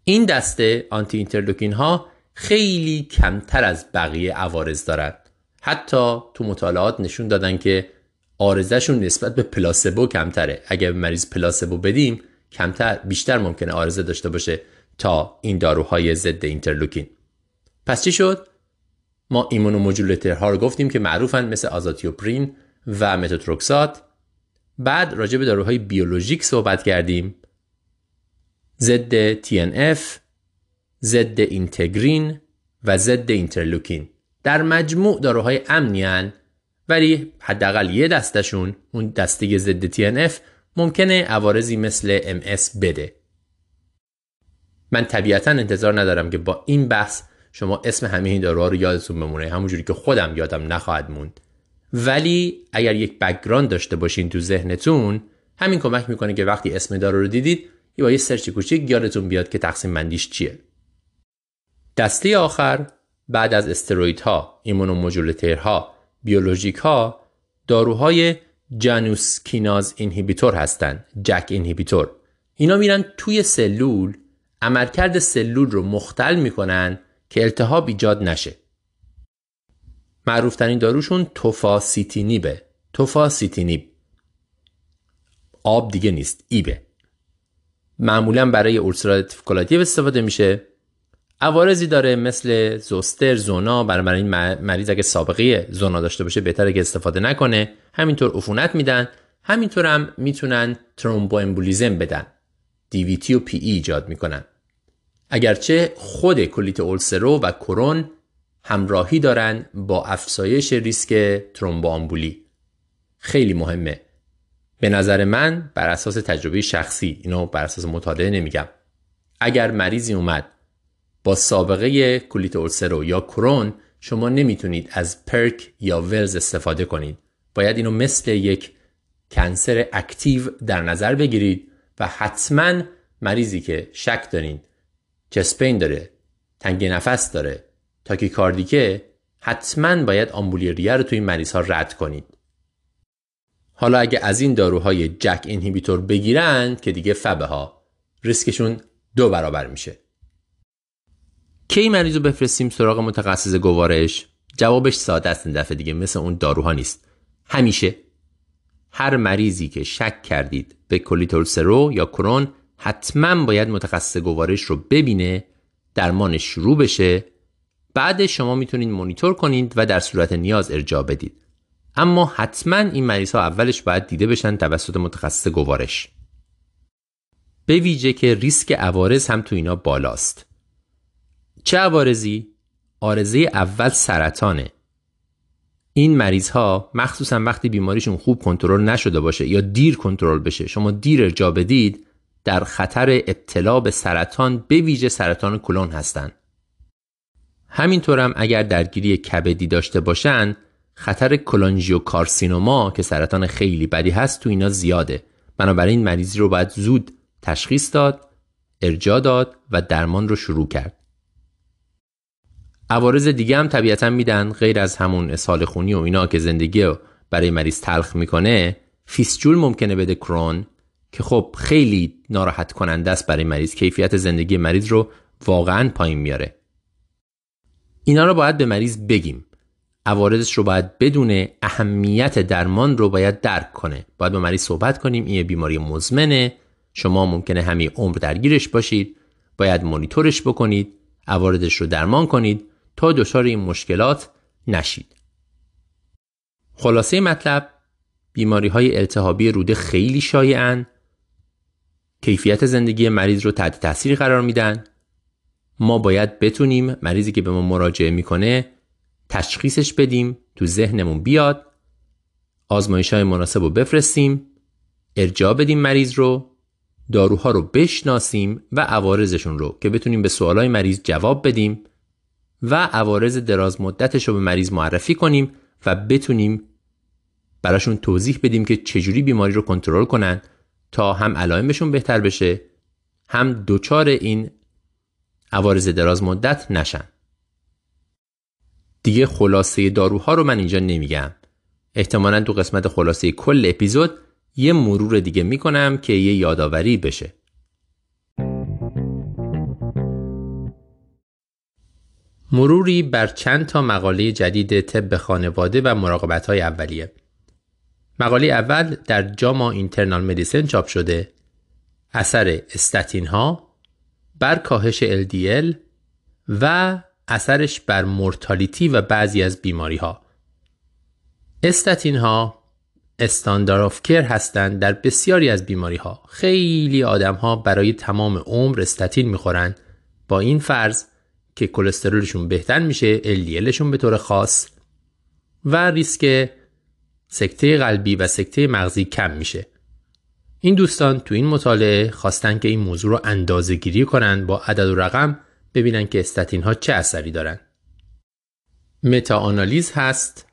این دسته anti-interleukin ها خیلی کمتر از بقیه عوارض دارند حتی تو مطالعات نشون دادن که عارضه‌شون نسبت به placebo کمتره. اگر به مریض placebo بدیم کمتر بیشتر ممکنه عارضه داشته باشه تا این داروهای ضد اینترلوکین. پس چی شد؟ ما ها رو گفتیم که معروفن مثل آزاتیوپرین و متوتروکسات. بعد راجع به داروهای بیولوژیک صحبت کردیم. ضد TNF ضد اینتگرین و ضد اینترلوکین. در مجموع داروهای امنی ولی حداقل یه دستشون اون دسته ضد TNF ممکنه عوارضی مثل MS بده. من طبیعتا انتظار ندارم که با این بحث شما اسم همه این داروها رو یادتون بمونه. همونجوری که خودم یادم نخواهد موند. ولی اگر یک background داشته باشین تو ذهنتون همین کمک می‌کنه که وقتی اسم دارو رو دیدید یه با یه سرچ کوچیک یادتون بیاد که تقسیم بندیش چیه. دسته آخر بعد از استرویدها ایمونوموجولترها بیولوژیک ها داروهای جانوسکیناز اینهیبیتور هستند جک اینهیبیتور. اینا میرن توی سلول عملکرد سلول رو مختل می‌کنن که التهاب ایجاد نشه. معروفترین داروشون توفاسیتینیبه. توفاسیتینیب. ab دیگه نیست ib ه. معمولا برای ulcerative colitis استفاده میشه. عوارضی داره مثل زوستر زونا برای این مریض اگه سابقه زونا داشته باشه بهتره که استفاده نکنه. همینطور عفونت میدن. همینطور هم می‌تونن thromboembolism بدن DVT و PE ایجاد می‌کنن. اگرچه خود کلیت اولسرو و کرون همراهی دارن با افزایش ریسک ترومبوآمبولی خیلی مهمه. به نظر من بر اساس تجربه شخصی اینو بر اساس مطالعه نمیگم. اگر مریضی اومد با سابقه کلیت اولسرو یا کرون شما نمی‌تونید از پرک یا ولز استفاده کنید. باید اینو مثل یک کنسر اکتیو در نظر بگیرید و حتما مریضی که شک دارین چسپین داره تنگ نفس داره تاکیکاردیکه حتما باید آمبولیریه رو توی این مریض ها رد کنید. حالا اگه از این داروهای جک اینهیبیتور بگیرند که دیگه فبه ها ریسکشون دو برابر میشه. کی مریض رو بفرستیم سراغ متخصص گوارش؟ جوابش ساده است این دفعه دیگه مثل اون داروها نیست. همیشه. هر مریضی که شک کردید به سرو یا کرون حتما باید متخصص گوارش رو ببینه درمان شروع بشه. بعد شما می‌تونید مونیتور کنید و در صورت نیاز ارجاع بدید. اما حتما این مریض ها اولش باید دیده بشن توسط متخصص گوارش. به ویژه که ریسک عوارض هم تو اینا بالاست. چه عوارضی؟ آرزه اول سرطانه این مریض ها مخصوصا وقتی بیماریشون خوب کنترل نشده باشه یا دیر کنترل بشه شما دیر ارجا بدید در خطر ابتلا به سرطان به ویژه سرطان کلون هستند. همینطور هم اگر درگیری کبدی داشته باشند خطر کارسینوما که سرطان خیلی بدی هست تو اینا زیاده بنابراین مریضی رو باید زود تشخیص داد ارجا داد و درمان رو شروع کرد. عوارض دیگه هم طبیعتا میدن غیر از همون اسهال خونی و اینا که زندگی رو برای مریض تلخ می‌کنه فیسچول ممکنه بده کرون که خب خیلی ناراحت کننده است برای مریض کیفیت زندگی مریض رو واقعا پایین میاره. اینا رو باید به مریض بگیم. عوارضش رو باید بدونه اهمیت درمان رو باید درک کنه. باید با مریض صحبت کنیم این بیماری مزمنه. شما ممکنه همین عمر درگیرش باشید باید مونیتورش بکنید عوارضش رو درمان کنید. تا دچار این مشکلات نشید. خلاصه مطلب بیماری های التهابی روده خیلی شایعن. کیفیت زندگی مریض رو تحت تاثیر قرار میدن. ما باید بتونیم مریضی که به ما مراجعه می‌کنه تشخیصش بدیم تو ذهنمون بیاد. آزمایش های مناسب رو بفرستیم ارجاع بدیم مریض رو داروها رو بشناسیم و عوارضشون رو که بتونیم به سوالای مریض جواب بدیم. و عوارض دراز مدتش رو به مریض معرفی کنیم و بتونیم براشون توضیح بدیم که چجوری بیماری رو کنترل کنن تا هم علائمشون بهتر بشه هم دوچار این عوارض دراز مدت نشن. دیگه خلاصه داروها رو من اینجا نمیگم. احتمالا تو قسمت خلاصه کل اپیزود یه مرور دیگه می‌کنم که یه یادآوری بشه. مروری بر چند تا مقاله جدید طب خانواده و مراقبت های اولیه. مقاله اول در جاما اینترنال مدیسن چاپ شده. اثر استاتین ها بر کاهش LDL و اثرش بر مورتالیتی و بعضی از بیماری ها استاتین ها استاندار آف کر هستند در بسیاری از بیماری ها خیلی آدم ها برای تمام عمر استاتین می‌خورن با این فرض که کلسترولشون بهتر میشه LDLشون به طور خاص و ریسک سکته قلبی و سکته مغزی کم میشه. این دوستان تو این مطالعه خواستن که این موضوع رو اندازه گیری کنن با عدد و رقم ببینن که استاتین ها چه اثری دارن. متا آنالیز هست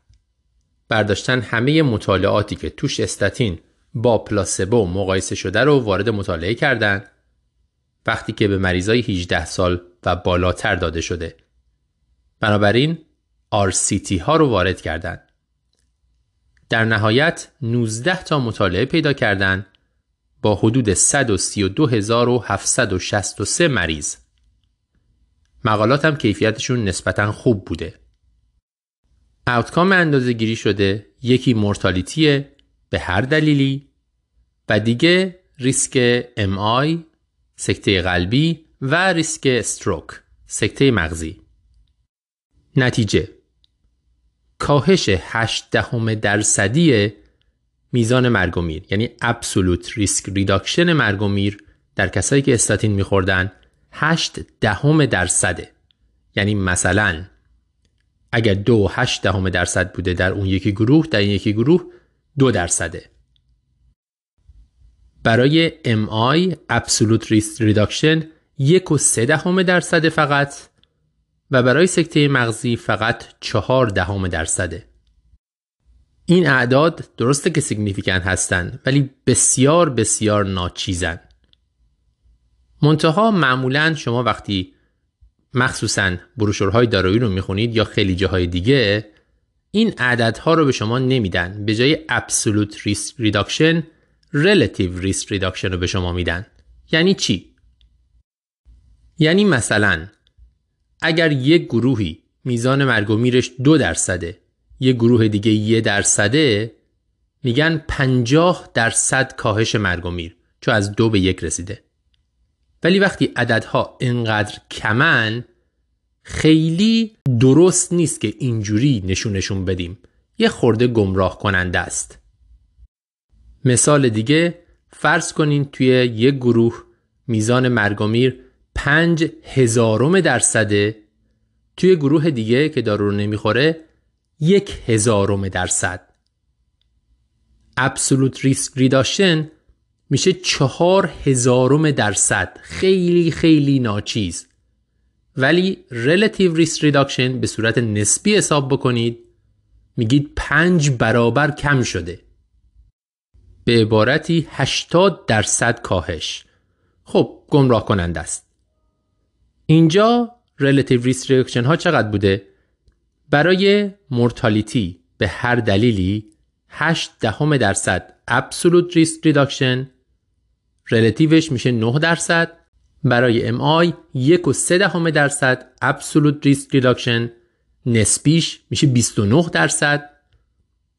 برداشتن همه مطالعاتی که توش استاتین با پلاسبو مقایسه شده رو وارد مطالعه کردن. وقتی که به مریضای 18 سال و بالاتر داده شده بنابراین RCT ها رو وارد کردند. در نهایت 19 تا مطالعه پیدا کردند با حدود 132763 مریض. مقالات هم کیفیتشون نسبتا خوب بوده. اوتکام اندازه گیری شده یکی مورتالیتیه به هر دلیلی و دیگه ریسک MI، سکته قلبی و ریسک stroke، سکته مغزی. نتیجه کاهش 8 دهم درصدی میزان مرگ و میر یعنی absolute risk reduction مرگ و میر. در کسایی که استاتین میخوردن 8 دهم درصده. یعنی مثلا اگر دو هشت دهم درصد بوده در اون یکی گروه در این یکی گروه دو درصده. برای MI Absolute Risk Reduction یک و سه دهم درصد فقط و برای سکته مغزی فقط چهار دهم درصده. این اعداد درسته که سیگنیفیکن هستند ولی بسیار بسیار ناچیزن. منتها معمولا شما وقتی مخصوصا بروشورهای دارایی رو می‌خونید یا خیلی جاهای دیگه این عددها رو به شما نمیدن به جای Absolute Risk Reduction Relative Risk Reduction رو به شما میدن. یعنی چی؟ یعنی مثلا اگر یک گروهی میزان مرگ و میرش دو درصده یک گروه دیگه یه درصده میگن پنجاه درصد کاهش مرگ و میر چون از دو به یک رسیده. ولی وقتی عددها اینقدر کمن خیلی درست نیست که اینجوری نشونشون بدیم. یه خورده گمراه کننده است. مثال دیگه فرض کنین توی یک گروه میزان مرگومیر پنج هزارم درصده توی گروه دیگه که دارو رو نمی‌خوره یک هزارم درصد. Absolute Risk Reduction میشه چهار هزارم درصد. خیلی خیلی ناچیز. ولی Relative Risk Reduction به صورت نسبی حساب بکنید میگید پنج برابر کم شده. به عبارتی 80 درصد کاهش. خب گمراه کننده است. اینجا relative risk reduction ها چقدر بوده؟ برای مورتالیتی به هر دلیلی 8 دهم درصد. absolute risk reduction relativeش میشه 9 درصد. برای MI یک و سه دهم درصد. absolute risk reduction نسبیش میشه 29 درصد.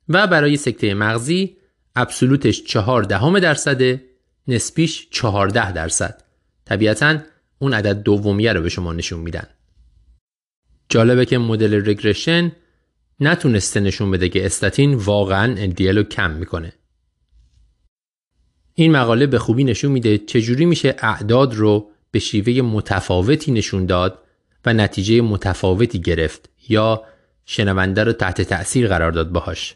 و برای سکته مغزی ابسولوتش 4 دهم درصده نسبیش 14 درصد. طبیعتا اون عدد دومیه رو به شما نشون میدن. جالبه که مدل رگرشن نتونسته نشون بده که استاتین واقعا LDL رو کم می‌کنه. این مقاله به خوبی نشون میده چجوری میشه اعداد رو به شیوه متفاوتی نشون داد و نتیجه متفاوتی گرفت یا شنونده رو تحت تأثیر قرار داد باهاش.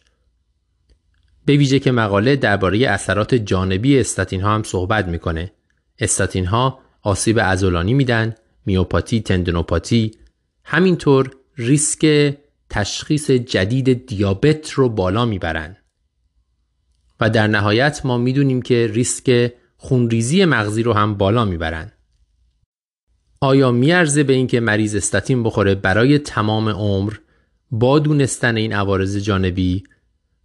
به ویژه که مقاله درباره اثرات جانبی استاتین ها هم صحبت می‌کنه. استاتین ها آسیب عضلانی میدن میوپاتی تندنوپاتی همینطور ریسک تشخیص جدید دیابت رو بالا می‌برن. و در نهایت ما می‌دونیم که ریسک خونریزی مغزی رو هم بالا می‌برن. آیا میارزه به اینکه مریض استاتین بخوره برای تمام عمر؟ با دونستن این عوارض جانبی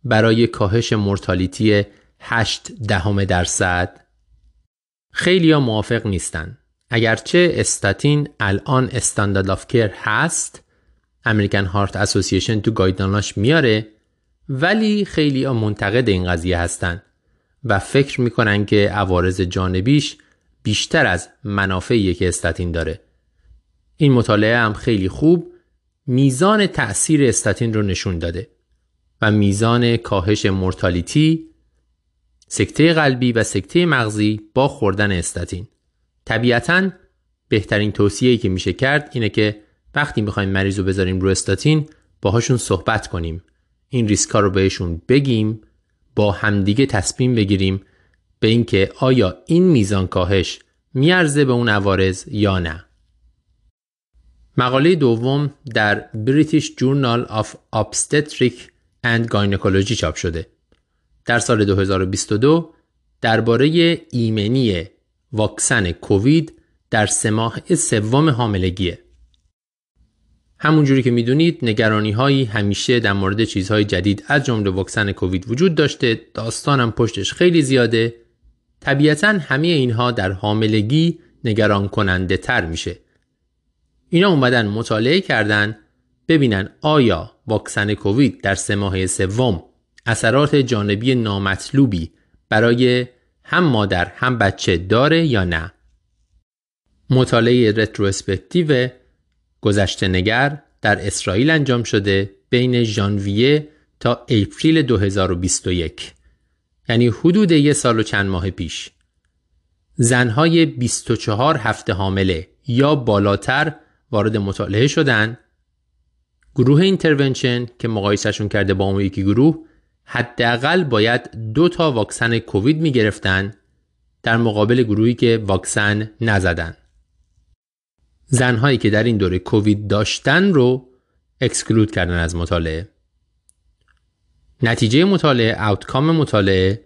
برای کاهش mortality 8 دهم درصد. خیلی ها موافق نیستن. اگرچه استاتین الان standard of care هست American Heart Association تو guideline اش میاره ولی خیلی ها منتقد این قضیه هستن و فکر می‌کنن که عوارض جانبیش بیشتر از منافعی که استاتین داره. این مطالعه هم خیلی خوب میزان تأثیر استاتین رو نشون داده. و میزان کاهش مورتالیتی سکته قلبی و سکته مغزی با خوردن استاتین. طبیعتا بهترین توصیه‌ای که میشه کرد اینه که وقتی می‌خوایم مریض رو بذاریم رو استاتین باهاشون صحبت کنیم. این ریسکا رو بهشون بگیم با همدیگه تصمیم بگیریم به اینکه آیا این میزان کاهش میارزه به اون عوارض یا نه. مقاله دوم در British Journal of Obstetric and Gynecology چاپ شده. در سال 2022 درباره ایمنی واکسن کووید در سه ماه سوم حاملگیه. همونجوری که می‌دونید نگرانی هایی همیشه در مورد چیزهای جدید از جمله واکسن کووید وجود داشته. داستانم پشتش خیلی زیاده. طبیعتا همه اینها در حاملگی نگران کننده تر میشه. اینا اومدن مطالعه کردن ببینن آیا واکسن کووید در سه ماه سوم اثرات جانبی نامطلوبی برای هم مادر هم بچه داره یا نه؟ مطالعه retrospective گذشته نگر در اسرائیل انجام شده بین ژانویه تا April 2021 یعنی حدود یه سال و چند ماه پیش. زنهای 24 هفته حامله یا بالاتر وارد مطالعه شدن گروه intervention که مقایسهشون کرده با اون یکی گروه حداقل باید دو تا واکسن کووید می گرفتن در مقابل گروهی که واکسن نزدن. زنهایی که در این دوره کووید داشتن رو اکسکلود کردن از مطالعه. نتیجه مطالعه اوتکام مطالعه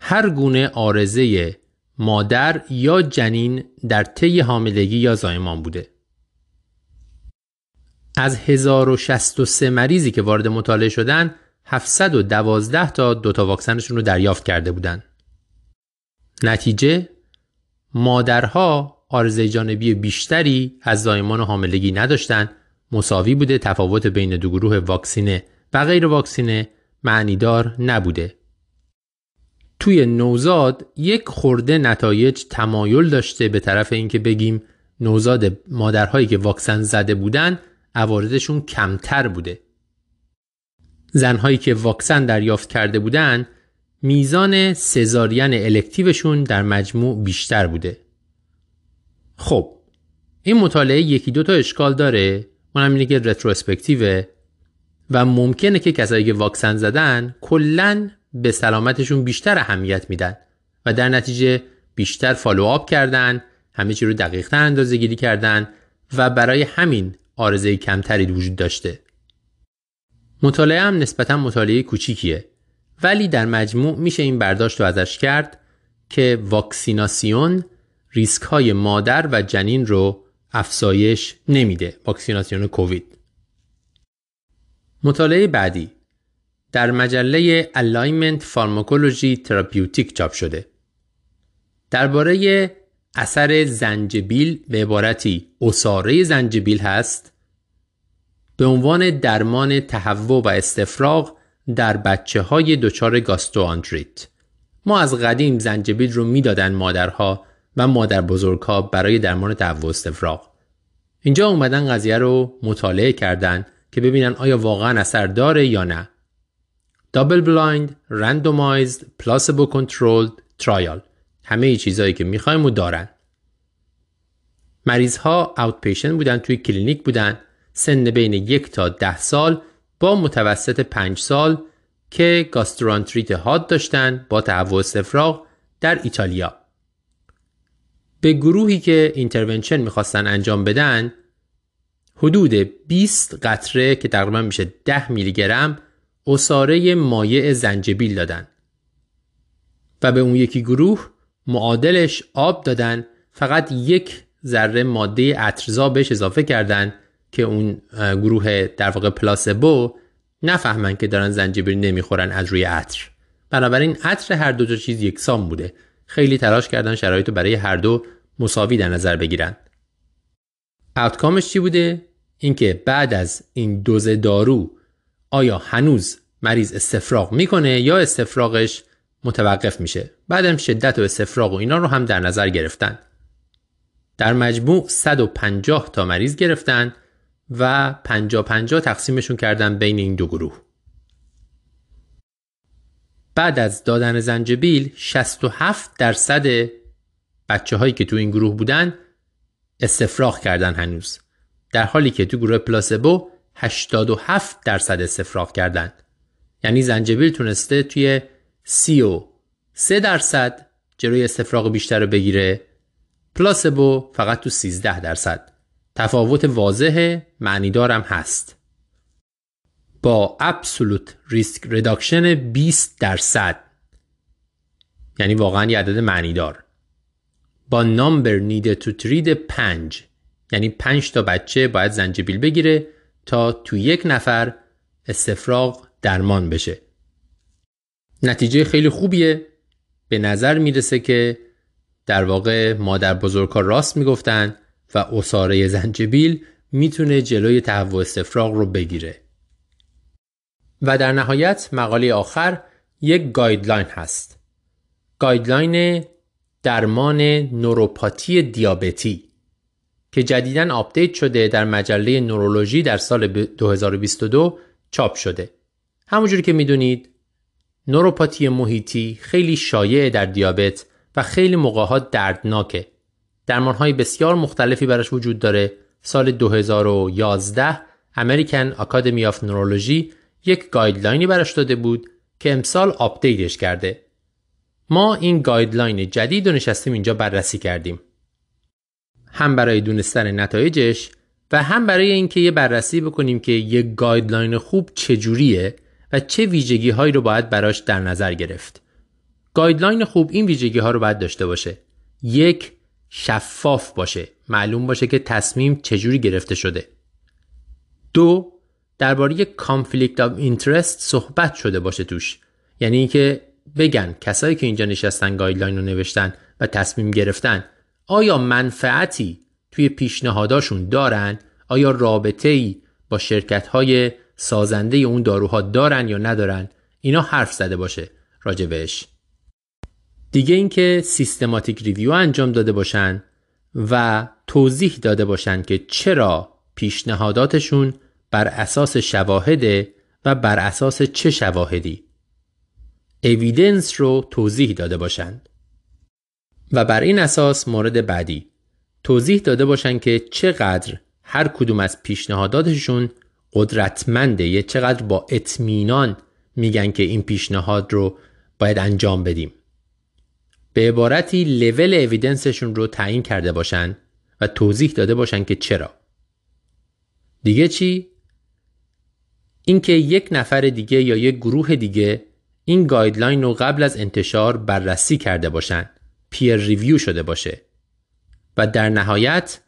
هر گونه آرزه مادر یا جنین در طی حاملگی یا زایمان بوده. از 1063 مریضی که وارد مطالعه شدن 712 تا دوتا واکسنشون رو دریافت کرده بودند. نتیجه مادرها آرزه جانبی بیشتری از زایمان و حاملگی نداشتند مساوی بوده تفاوت بین دو گروه واکسینه و غیر واکسینه معنیدار نبوده توی نوزاد یک خورده نتایج تمایل داشته به طرف اینکه بگیم نوزاد مادرهایی که واکسن زده بودن عوارضشون کمتر بوده. زنهایی که واکسن دریافت کرده بودن میزان سزارین الکتیوشون در مجموع بیشتر بوده. خب این مطالعه یکی دو تا اشکال داره اونم اینه که رتروسپکتیوه و ممکنه که کسایی که واکسن زدن کلا به سلامتشون بیشتر اهمیت میدن و در نتیجه بیشتر فالوآپ کردن همه چی رو دقیق اندازه کردن و برای همین آرزه کمتری وجود داشته. مطالعه هم نسبتا مطالعه کوچیکیه. ولی در مجموع میشه این برداشت رو ازش کرد که واکسیناسیون ریسک های مادر و جنین رو افزایش نمیده واکسیناسیون کووید. مطالعه بعدی. در مجله Alignment Pharmacology Therapeutic چاپ شده. درباره اثر زنجبیل به عبارتی. اصاره زنجبیل هست. به عنوان درمان تهوع و استفراغ در بچه های دچار گاستروآنتریت ما از قدیم زنجبیل رو می‌دادن مادرها و مادر بزرگها برای درمان تهوع و استفراغ. اینجا اومدن قضیه رو مطالعه کردن که ببینن آیا واقعا اثر داره یا نه. double blind randomized placebo controlled trial همه چیزهایی که می‌خوایم و دارن. مریض ها out بودن توی کلینیک بودن. سن بین یک تا ده سال با متوسط پنج سال که گاسترانتریت حاد داشتن با تهوع استفراغ در ایتالیا. به گروهی که intervention می‌خواستن انجام بدن حدود 20 قطره که تقریبا میشه 10 میلی گرم اصاره مایع زنجبیل دادن. و به اون یکی گروه معادلش آب دادن فقط یک ذره ماده عطرزا بهش اضافه کردن که اون گروه در واقع پلاسبو نفهمن که دارن زنجبیل نمی‌خورن از روی عطر. بنابراین عطر هر دو چیز یکسان بوده. خیلی تلاش کردن شرایط رو برای هر دو مساوی در نظر بگیرن. اوتکامش چی بوده؟ اینکه بعد از این دوز دارو آیا هنوز مریض استفراغ می‌کنه یا استفراغش متوقف میشه. بعدم شدت و استفراغ و اینا رو هم در نظر گرفتن. در مجموع 150 تا مریض گرفتن و 50 50 تقسیمشون کردن بین این دو گروه. بعد از دادن زنجبیل 67 درصد بچه هایی که تو این گروه بودن استفراغ کردن هنوز. در حالی که تو گروه پلاسبو 87 درصد استفراغ کردن. یعنی زنجبیل تونسته توی 33 درصد جلوی استفراغ بیشتر رو بگیره. پلاسبو فقط تو 13 درصد. تفاوت واضح معنیدارم هست. با absolute risk reduction 20 درصد. یعنی واقعا یه عدد معنیدار. با نامبر نیده تو ترید 5 یعنی 5 تا بچه باید زنجبیل بگیره تا تو یک نفر استفراغ درمان بشه. نتیجه خیلی خوبیه. به نظر می‌رسه که در واقع مادر بزرگها راست می‌گفتن و اصاره زنجبیل می‌تونه جلوی تهوع استفراغ رو بگیره. و در نهایت مقاله آخر یک guideline هست. guideline درمان نوروپاتی دیابتی که جدیدا update شده در مجله نورولوژی در سال 2022 چاپ شده. همونجوری که می‌دونید نوروپاتی محیطی خیلی شایع در دیابت و خیلی موقعات دردناکه. درمانهای بسیار مختلفی براش وجود داره. سال 2011 American Academy of Neurology یک guideline ی براش داده بود که امسال update ش کرده. ما این guideline جدید رو نشستیم اینجا بررسی کردیم. هم برای دونستن نتایجش و هم برای اینکه یه بررسی بکنیم که یک guideline خوب چجوریه و چه ویژگی هایی رو باید براش در نظر گرفت. guideline خوب این ویژگی ها رو باید داشته باشه. یک شفاف باشه. معلوم باشه که تصمیم چجوری گرفته شده. دو درباره conflict of interest صحبت شده باشه توش. یعنی اینکه بگن کسایی که اینجا نشستن guideline رو نوشتن و تصمیم گرفتن آیا منفعتی توی پیشنهاداشون دارن آیا رابطه ای با شرکت های سازنده اون داروها دارن یا ندارن اینا حرف زده باشه راجع بهش دیگه اینکه سیستماتیک ریویو انجام داده باشن و توضیح داده باشن که چرا پیشنهاداتشون بر اساس شواهده و بر اساس چه شواهدی. اویدنس رو توضیح داده باشند و بر این اساس مورد بعدی. توضیح داده باشن که چقدر هر کدوم از پیشنهاداتشون قدرتمنده. یه چقدر با اطمینان میگن که این پیشنهاد رو باید انجام بدیم. به عبارتی level evidence شون رو تعیین کرده باشن و توضیح داده باشن که چرا. دیگه چی؟ اینکه یک نفر دیگه یا یک گروه دیگه این guideline رو قبل از انتشار بررسی کرده باشن peer review شده باشه و در نهایت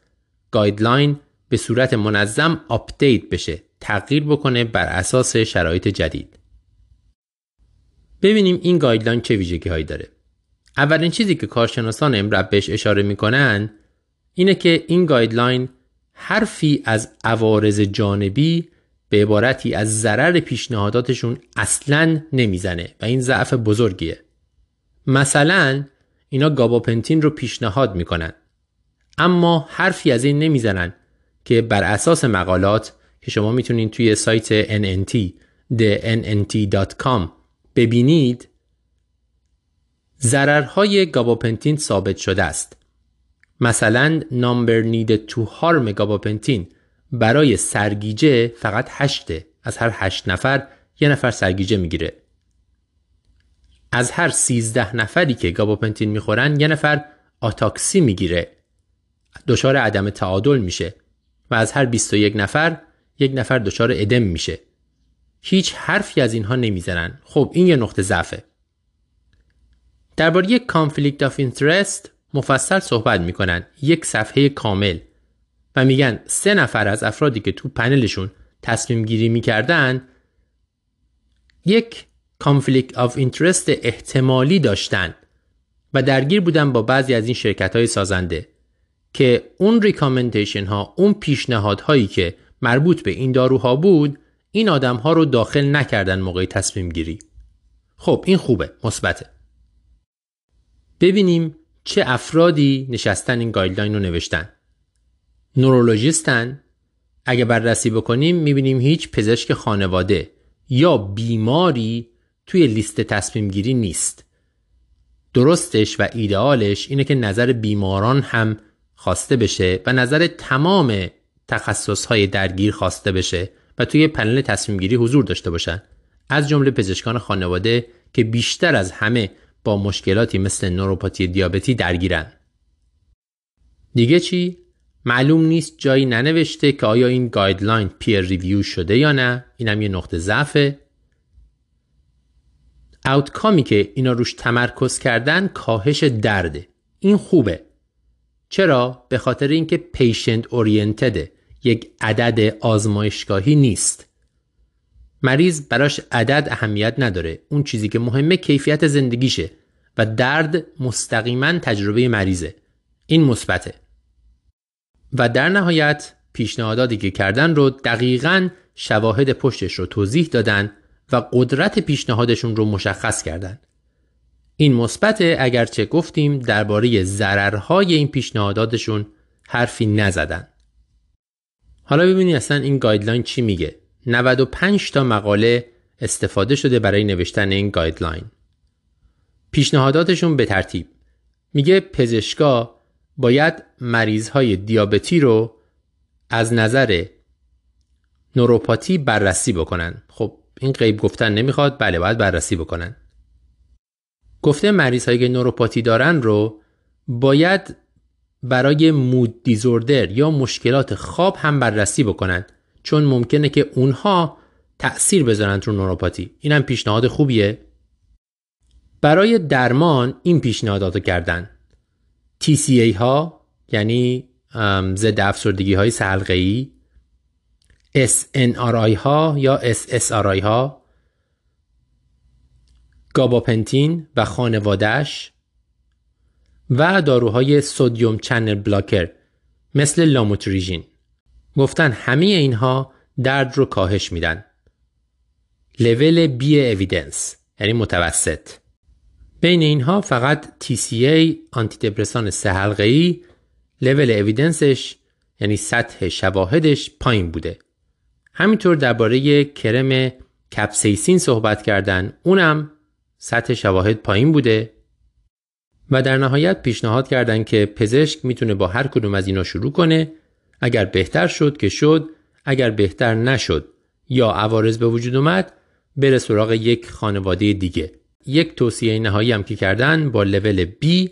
guideline به صورت منظم update بشه. تغییر بکنه بر اساس شرایط جدید. ببینیم این guideline چه ویژگی هایی داره. اولین چیزی که کارشناسان EMRAP بهش اشاره می‌کنن اینه که این guideline حرفی از عوارض جانبی به عبارتی از ضرر پیشنهاداتشون اصلا نمی‌زنه و این ضعف بزرگیه. مثلا اینا گاباپنتین رو پیشنهاد می‌کنن. اما حرفی از این نمی‌زنن که بر اساس مقالات که شما می‌تونید توی سایت NNT thennt.com ببینید ضررهای گاباپنتین ثابت شده است. مثلا نامبر نید تو هارم گاباپنتین برای سرگیجه فقط هشته از هر هشت نفر یه نفر سرگیجه می‌گیره. از هر سیزده نفری که گاباپنتین می‌خورن یه نفر آتاکسی می‌گیره. دچار عدم تعادل میشه و از هر 21 نفر یک نفر دچار ادم میشه. هیچ حرفی از اینها نمی‌زنن. خب این یه نقطه ضعفه. درباره یک conflict of interest مفصل صحبت می‌کنن. یک صفحه کامل. و میگن سه نفر از افرادی که تو پنلشون تصمیم گیری می‌کردن یک conflict of interest احتمالی داشتن و درگیر بودن با بعضی از این شرکت های سازنده که اون recommendation ها اون پیشنهاد هایی که مربوط به این داروها بود این آدم ها رو داخل نکردن موقع تصمیم گیری. خب این خوبه مثبته. ببینیم چه افرادی نشستن این guideline رو نوشتن. نورولوژیستن. اگه بررسی بکنیم می‌بینیم هیچ پزشک خانواده یا بیماری توی لیست تصمیم گیری نیست. درستش و ایدئالش اینه که نظر بیماران هم خواسته بشه و نظر تمام تخصص های درگیر خواسته بشه و توی پنل تصمیم گیری حضور داشته باشن. از جمله پزشکان خانواده که بیشتر از همه با مشکلاتی مثل نوروپاتی دیابتی درگیرن. دیگه چی؟ معلوم نیست جایی ننوشته که آیا این guideline peer review شده یا نه. اینم یه نقطه ضعفه. outcome ی که اینا روش تمرکز کردن کاهش درده. این خوبه. چرا؟ به خاطر اینکه patient oriented ه یک عدد آزمایشگاهی نیست. مریض براش عدد اهمیت نداره. اون چیزی که مهمه کیفیت زندگیشه و درد مستقیما تجربه مریضه. این مثبته. و در نهایت پیشنهاداتی که کردن رو دقیقا شواهد پشتش رو توضیح دادن و قدرت پیشنهادشون رو مشخص کردن. این مثبت اگرچه گفتیم درباره ضررهای این پیشنهاداتشون حرفی نزدن. حالا ببینید اصلا این گایدلاین چی میگه. 95 تا مقاله استفاده شده برای نوشتن این گایدلاین. پیشنهاداتشون به ترتیب. میگه پزشکا باید مریض های دیابتی رو از نظر نوروپاتی بررسی بکنن. خب این غیب گفتن نمی‌خواد بله باید بررسی بکنن. گفته مریض هایی که نوروپاتی دارن رو باید برای مود دیزوردر یا مشکلات خواب هم بررسی بکنن چون ممکنه که اونها تأثیر بذارن رو نوروپاتی. این هم پیشنهاد خوبیه؟ برای درمان این پیشنهادات رو کردن TCA ها یعنی ضد افسردگی های سلقه ای SNRI ها یا SSRI ها. گاباپنتین و خانوادهش و داروهای سودیوم چنل بلاکر مثل لاموتریژین. گفتن همه اینها درد رو کاهش میدن. لول بی اویدنس یعنی متوسط. بین اینها فقط TCA آنتی دپرسان سه حلقه ای لول اویدنسش یعنی سطح شواهدش پایین بوده. همینطور درباره کرم کپسیسین صحبت کردن اونم سطح شواهد پایین بوده. و در نهایت پیشنهاد کردند که پزشک می‌تونه با هر کدوم از اینا شروع کنه اگر بهتر شد که شد اگر بهتر نشد یا عوارض به وجود اومد بره سراغ یک خانواده دیگه. یک توصیه نهایی هم که کردن با لول B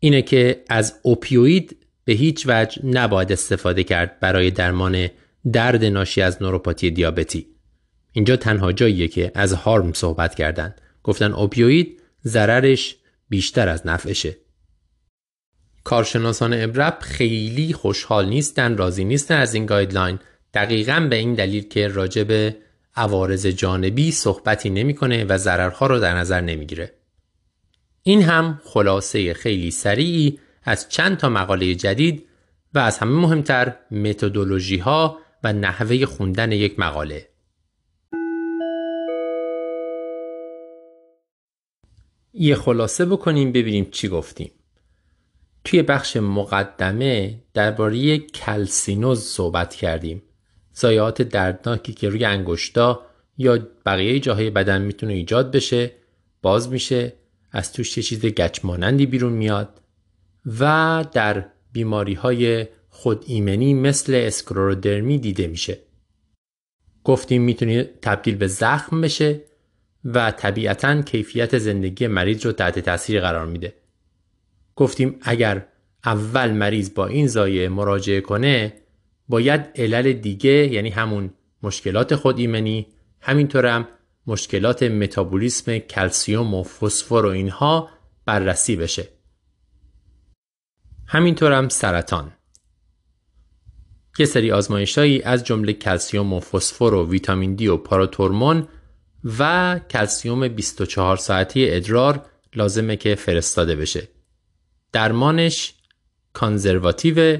اینه که از اوپیوید به هیچ وجه نباید استفاده کرد برای درمان درد ناشی از نوروپاتی دیابتی. اینجا تنها جاییه که از هارم صحبت کردن. گفتن اوپیوید ضررش بیشتر از نفعشه. کارشناسان ابرپ خیلی خوشحال نیستن راضی نیستن از این گایدلاین. دقیقا به این دلیل که راجع به عوارض جانبی صحبتی نمی‌کنه و ضررها رو در نظر نمی‌گیره. این هم خلاصه خیلی سریعی از چند تا مقاله جدید و از همه مهمتر متدولوژی ها و نحوه خوندن یک مقاله. یه خلاصه بکنیم ببینیم چی گفتیم. توی بخش مقدمه درباره کلسینوز صحبت کردیم. زایات دردناکی که روی انگشتا یا بقیه جاهای بدن می‌تونه ایجاد بشه باز میشه از توش یه چیز گچمانندی بیرون میاد و در بیماری های خود ایمنی مثل اسکرودرمی دیده میشه. گفتیم می‌تونه تبدیل به زخم بشه و طبیعتا کیفیت زندگی مریض رو تحت تاثیر قرار میده. گفتیم اگر اول مریض با این زایه مراجعه کنه باید علل دیگه یعنی همون مشکلات خود ایمنی همینطورم مشکلات متابولیسم کلسیوم و فسفر و اینها بررسی بشه. همینطورم سرطان. یه سری آزمایشهایی از جمله کلسیوم و فسفر و ویتامین دی و پاراتورمون و کلسیوم 24 ساعتی ادرار لازمه که فرستاده بشه. درمانش کانزرواتیو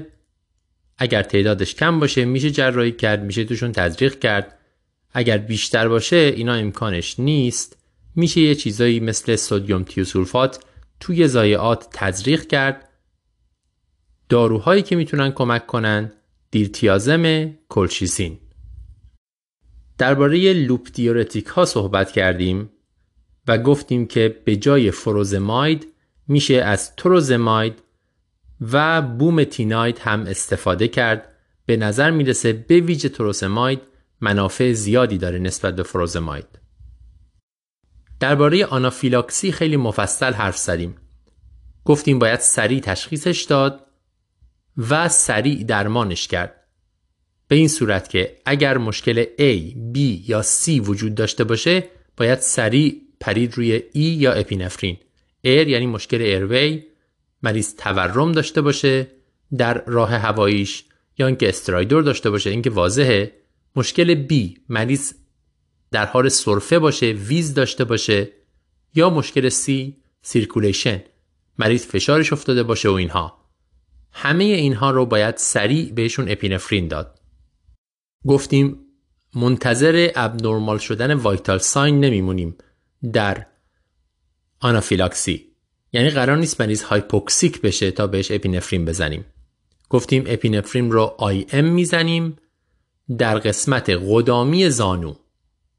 اگر تعدادش کم باشه میشه جراحی کرد میشه توشون تزریق کرد. اگر بیشتر باشه اینا امکانش نیست. میشه یه چیزایی مثل سودیوم تیوسولفات توی زایعات تزریق کرد. داروهایی که می‌تونن کمک کنن دیرتیازم کلشیسین. درباره لوپ دیورتیک ها صحبت کردیم و گفتیم که به جای فروزماید میشه از تروزماید و بومتیناید هم استفاده کرد. به نظر می‌رسه به ویژه تروزماید منافع زیادی داره نسبت به فروزماید. درباره آنافیلاکسی خیلی مفصل حرف زدیم. گفتیم باید سریع تشخیصش داد و سریع درمانش کرد. به این صورت که اگر مشکل A, B یا C وجود داشته باشه باید سریع پرید روی E یا epinephrine. A یعنی مشکل airway مریض تورم داشته باشه در راه هواییش یا اینکه stridor داشته باشه اینکه واضحه. مشکل B مریض در حال سرفه باشه wheeze داشته باشه. یا مشکل C circulation مریض فشارش افتاده باشه و اینها. همه اینها رو باید سریع بهشون epinephrine داد. گفتیم منتظر abnormal شدن vital sign نمیمونیم در آنافیلاکسی. یعنی قرار نیست مریض hypoxic بشه تا بهش epinephrine بزنیم. گفتیم epinephrine رو IM می‌زنیم در قسمت قدامی زانو.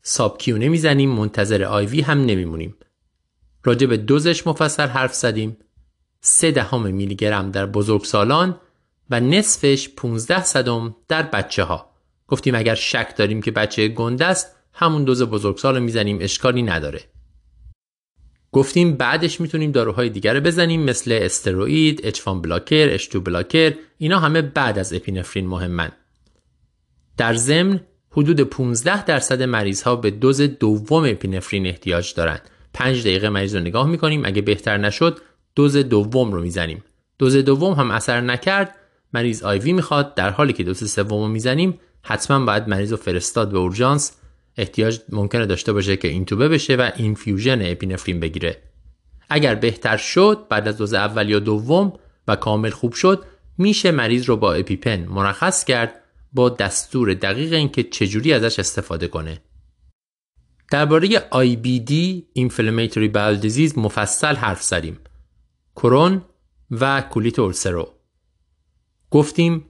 subQ نمی‌زنیم منتظر IV هم نمیمونیم. راجع به دوزش مفصل حرف زدیم. سه دهم میلی گرم در بزرگسالان و نصفش 15 صدم در بچه ها گفتیم اگر شک داریم که بچه گنده است همون دوز بزرگسال رو می‌زنیم اشکالی نداره گفتیم بعدش می‌تونیم داروهای دیگر رو بزنیم مثل استروئید، اچفان بلاکر، اشتو بلاکر اینا همه بعد از اپینفرین مهمن. در ضمن حدود 15 درصد مریض ها به دوز دوم اپینفرین احتیاج دارند. 5 دقیقه مریض رو نگاه می‌کنیم اگه بهتر نشد دوز دوم رو می‌زنیم. دوز دوم هم اثر نکرد مریض IV می‌خواد در حالی که دوز سوم رو می‌زنیم حتما باید مریض رو فرستاد به اورژانس. احتیاج ممکنه داشته باشه که intubate بشه و infusion epinephrine بگیره. اگر بهتر شد بعد از دوز اول یا دوم و کامل خوب شد میشه مریض رو با EpiPen مرخص کرد با دستور دقیق اینکه چجوری ازش استفاده کنه. درباره IBD Inflammatory Bowel Disease مفصل حرف زدیم. کرون و کولیت اولسرو. گفتیم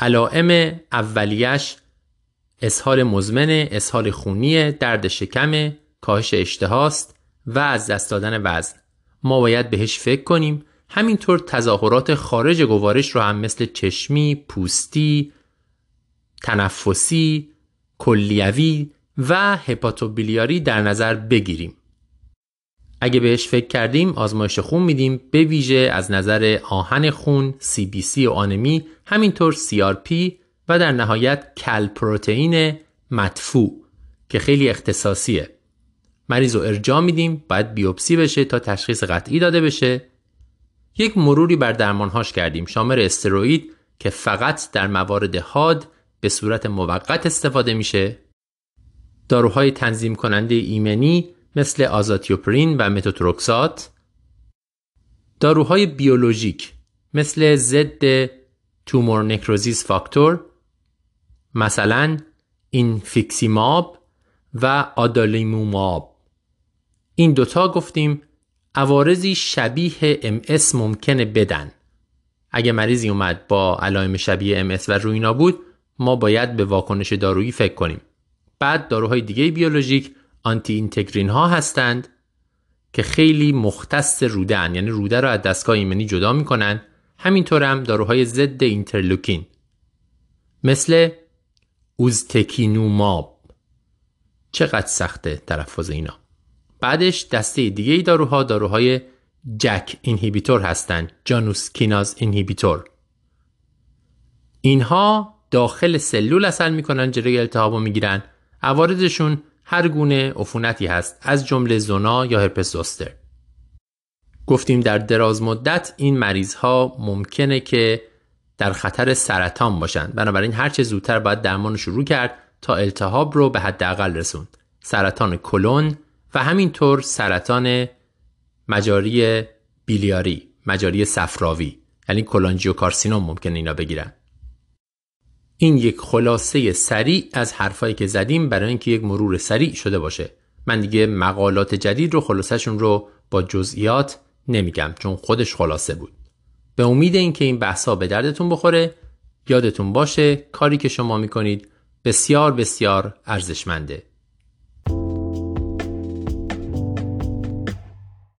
علائم اولیش اسهال مزمن، اسهال خونی، درد شکم، کاهش اشتهاست و از دست دادن وزن. ما باید بهش فکر کنیم همینطور تظاهرات خارج گوارش رو هم مثل چشمی، پوستی، تنفسی، کلیوی و هپاتوبیلیاری در نظر بگیریم. اگه بهش فکر کردیم آزمایش خون میدیم. به ویژه از نظر آهن خون، CBC و آنمی همینطور CRP و در نهایت کل پروتئین مدفوع که خیلی اختصاصیه. مریض رو ارجاع میدیم. باید بیوپسی بشه تا تشخیص قطعی داده بشه. یک مروری بر درمانهاش کردیم. شامل استروئید که فقط در موارد حاد به صورت موقت استفاده میشه. داروهای تنظیم کننده ایمنی مثل آزاتیوپرین و متوتروکسات. داروهای بیولوژیک مثل ضد تومور نکروزیس فاکتور مثلا اینفیکسیماب و آدالیموماب. این دوتا گفتیم عوارضی شبیه ام ممکنه بدن. اگه مریضی اومد با علائم شبیه ام و روینا بود ما باید به واکنش دارویی فکر کنیم. بعد داروهای دیگه بیولوژیک آنتی اینتگرین ها هستند که خیلی مختص روده هن. یعنی روده رو از دستگاه ایمنی جدا می‌کنن همینطور هم داروهای ضد اینترلوکین. مثل اوزتکینوماب. چقدر سخته تلفظ اینا. بعدش دسته دیگه ای داروها داروهای جک اینهیبیتور هستند. جانوس کیناز اینهیبیتور. اینها داخل سلول اصل می‌کنن جلوی التهاب رو می‌گیرن عوارضشون هر گونه عفونتی هست از جمله زونا یا هرپس زوستر. گفتیم در دراز مدت این مریض ها ممکنه که در خطر سرطان باشند. بنابراین هر چه زودتر باید درمان شروع کرد تا التهاب رو به حداقل رسوند. سرطان کلون و همینطور سرطان مجاری بیلیاری مجاری صفراوی. یعنی کارسینوم ممکنه اینا بگیرن. این یک خلاصه سریع از حرفایی که زدیم برای اینکه یک مرور سریع شده باشه. من دیگه مقالات جدید رو خلاصشون رو با جزئیات نمیگم چون خودش خلاصه بود. به امید اینکه این بحثا به دردتون بخوره یادتون باشه کاری که شما می‌کنید بسیار بسیار ارزشمنده.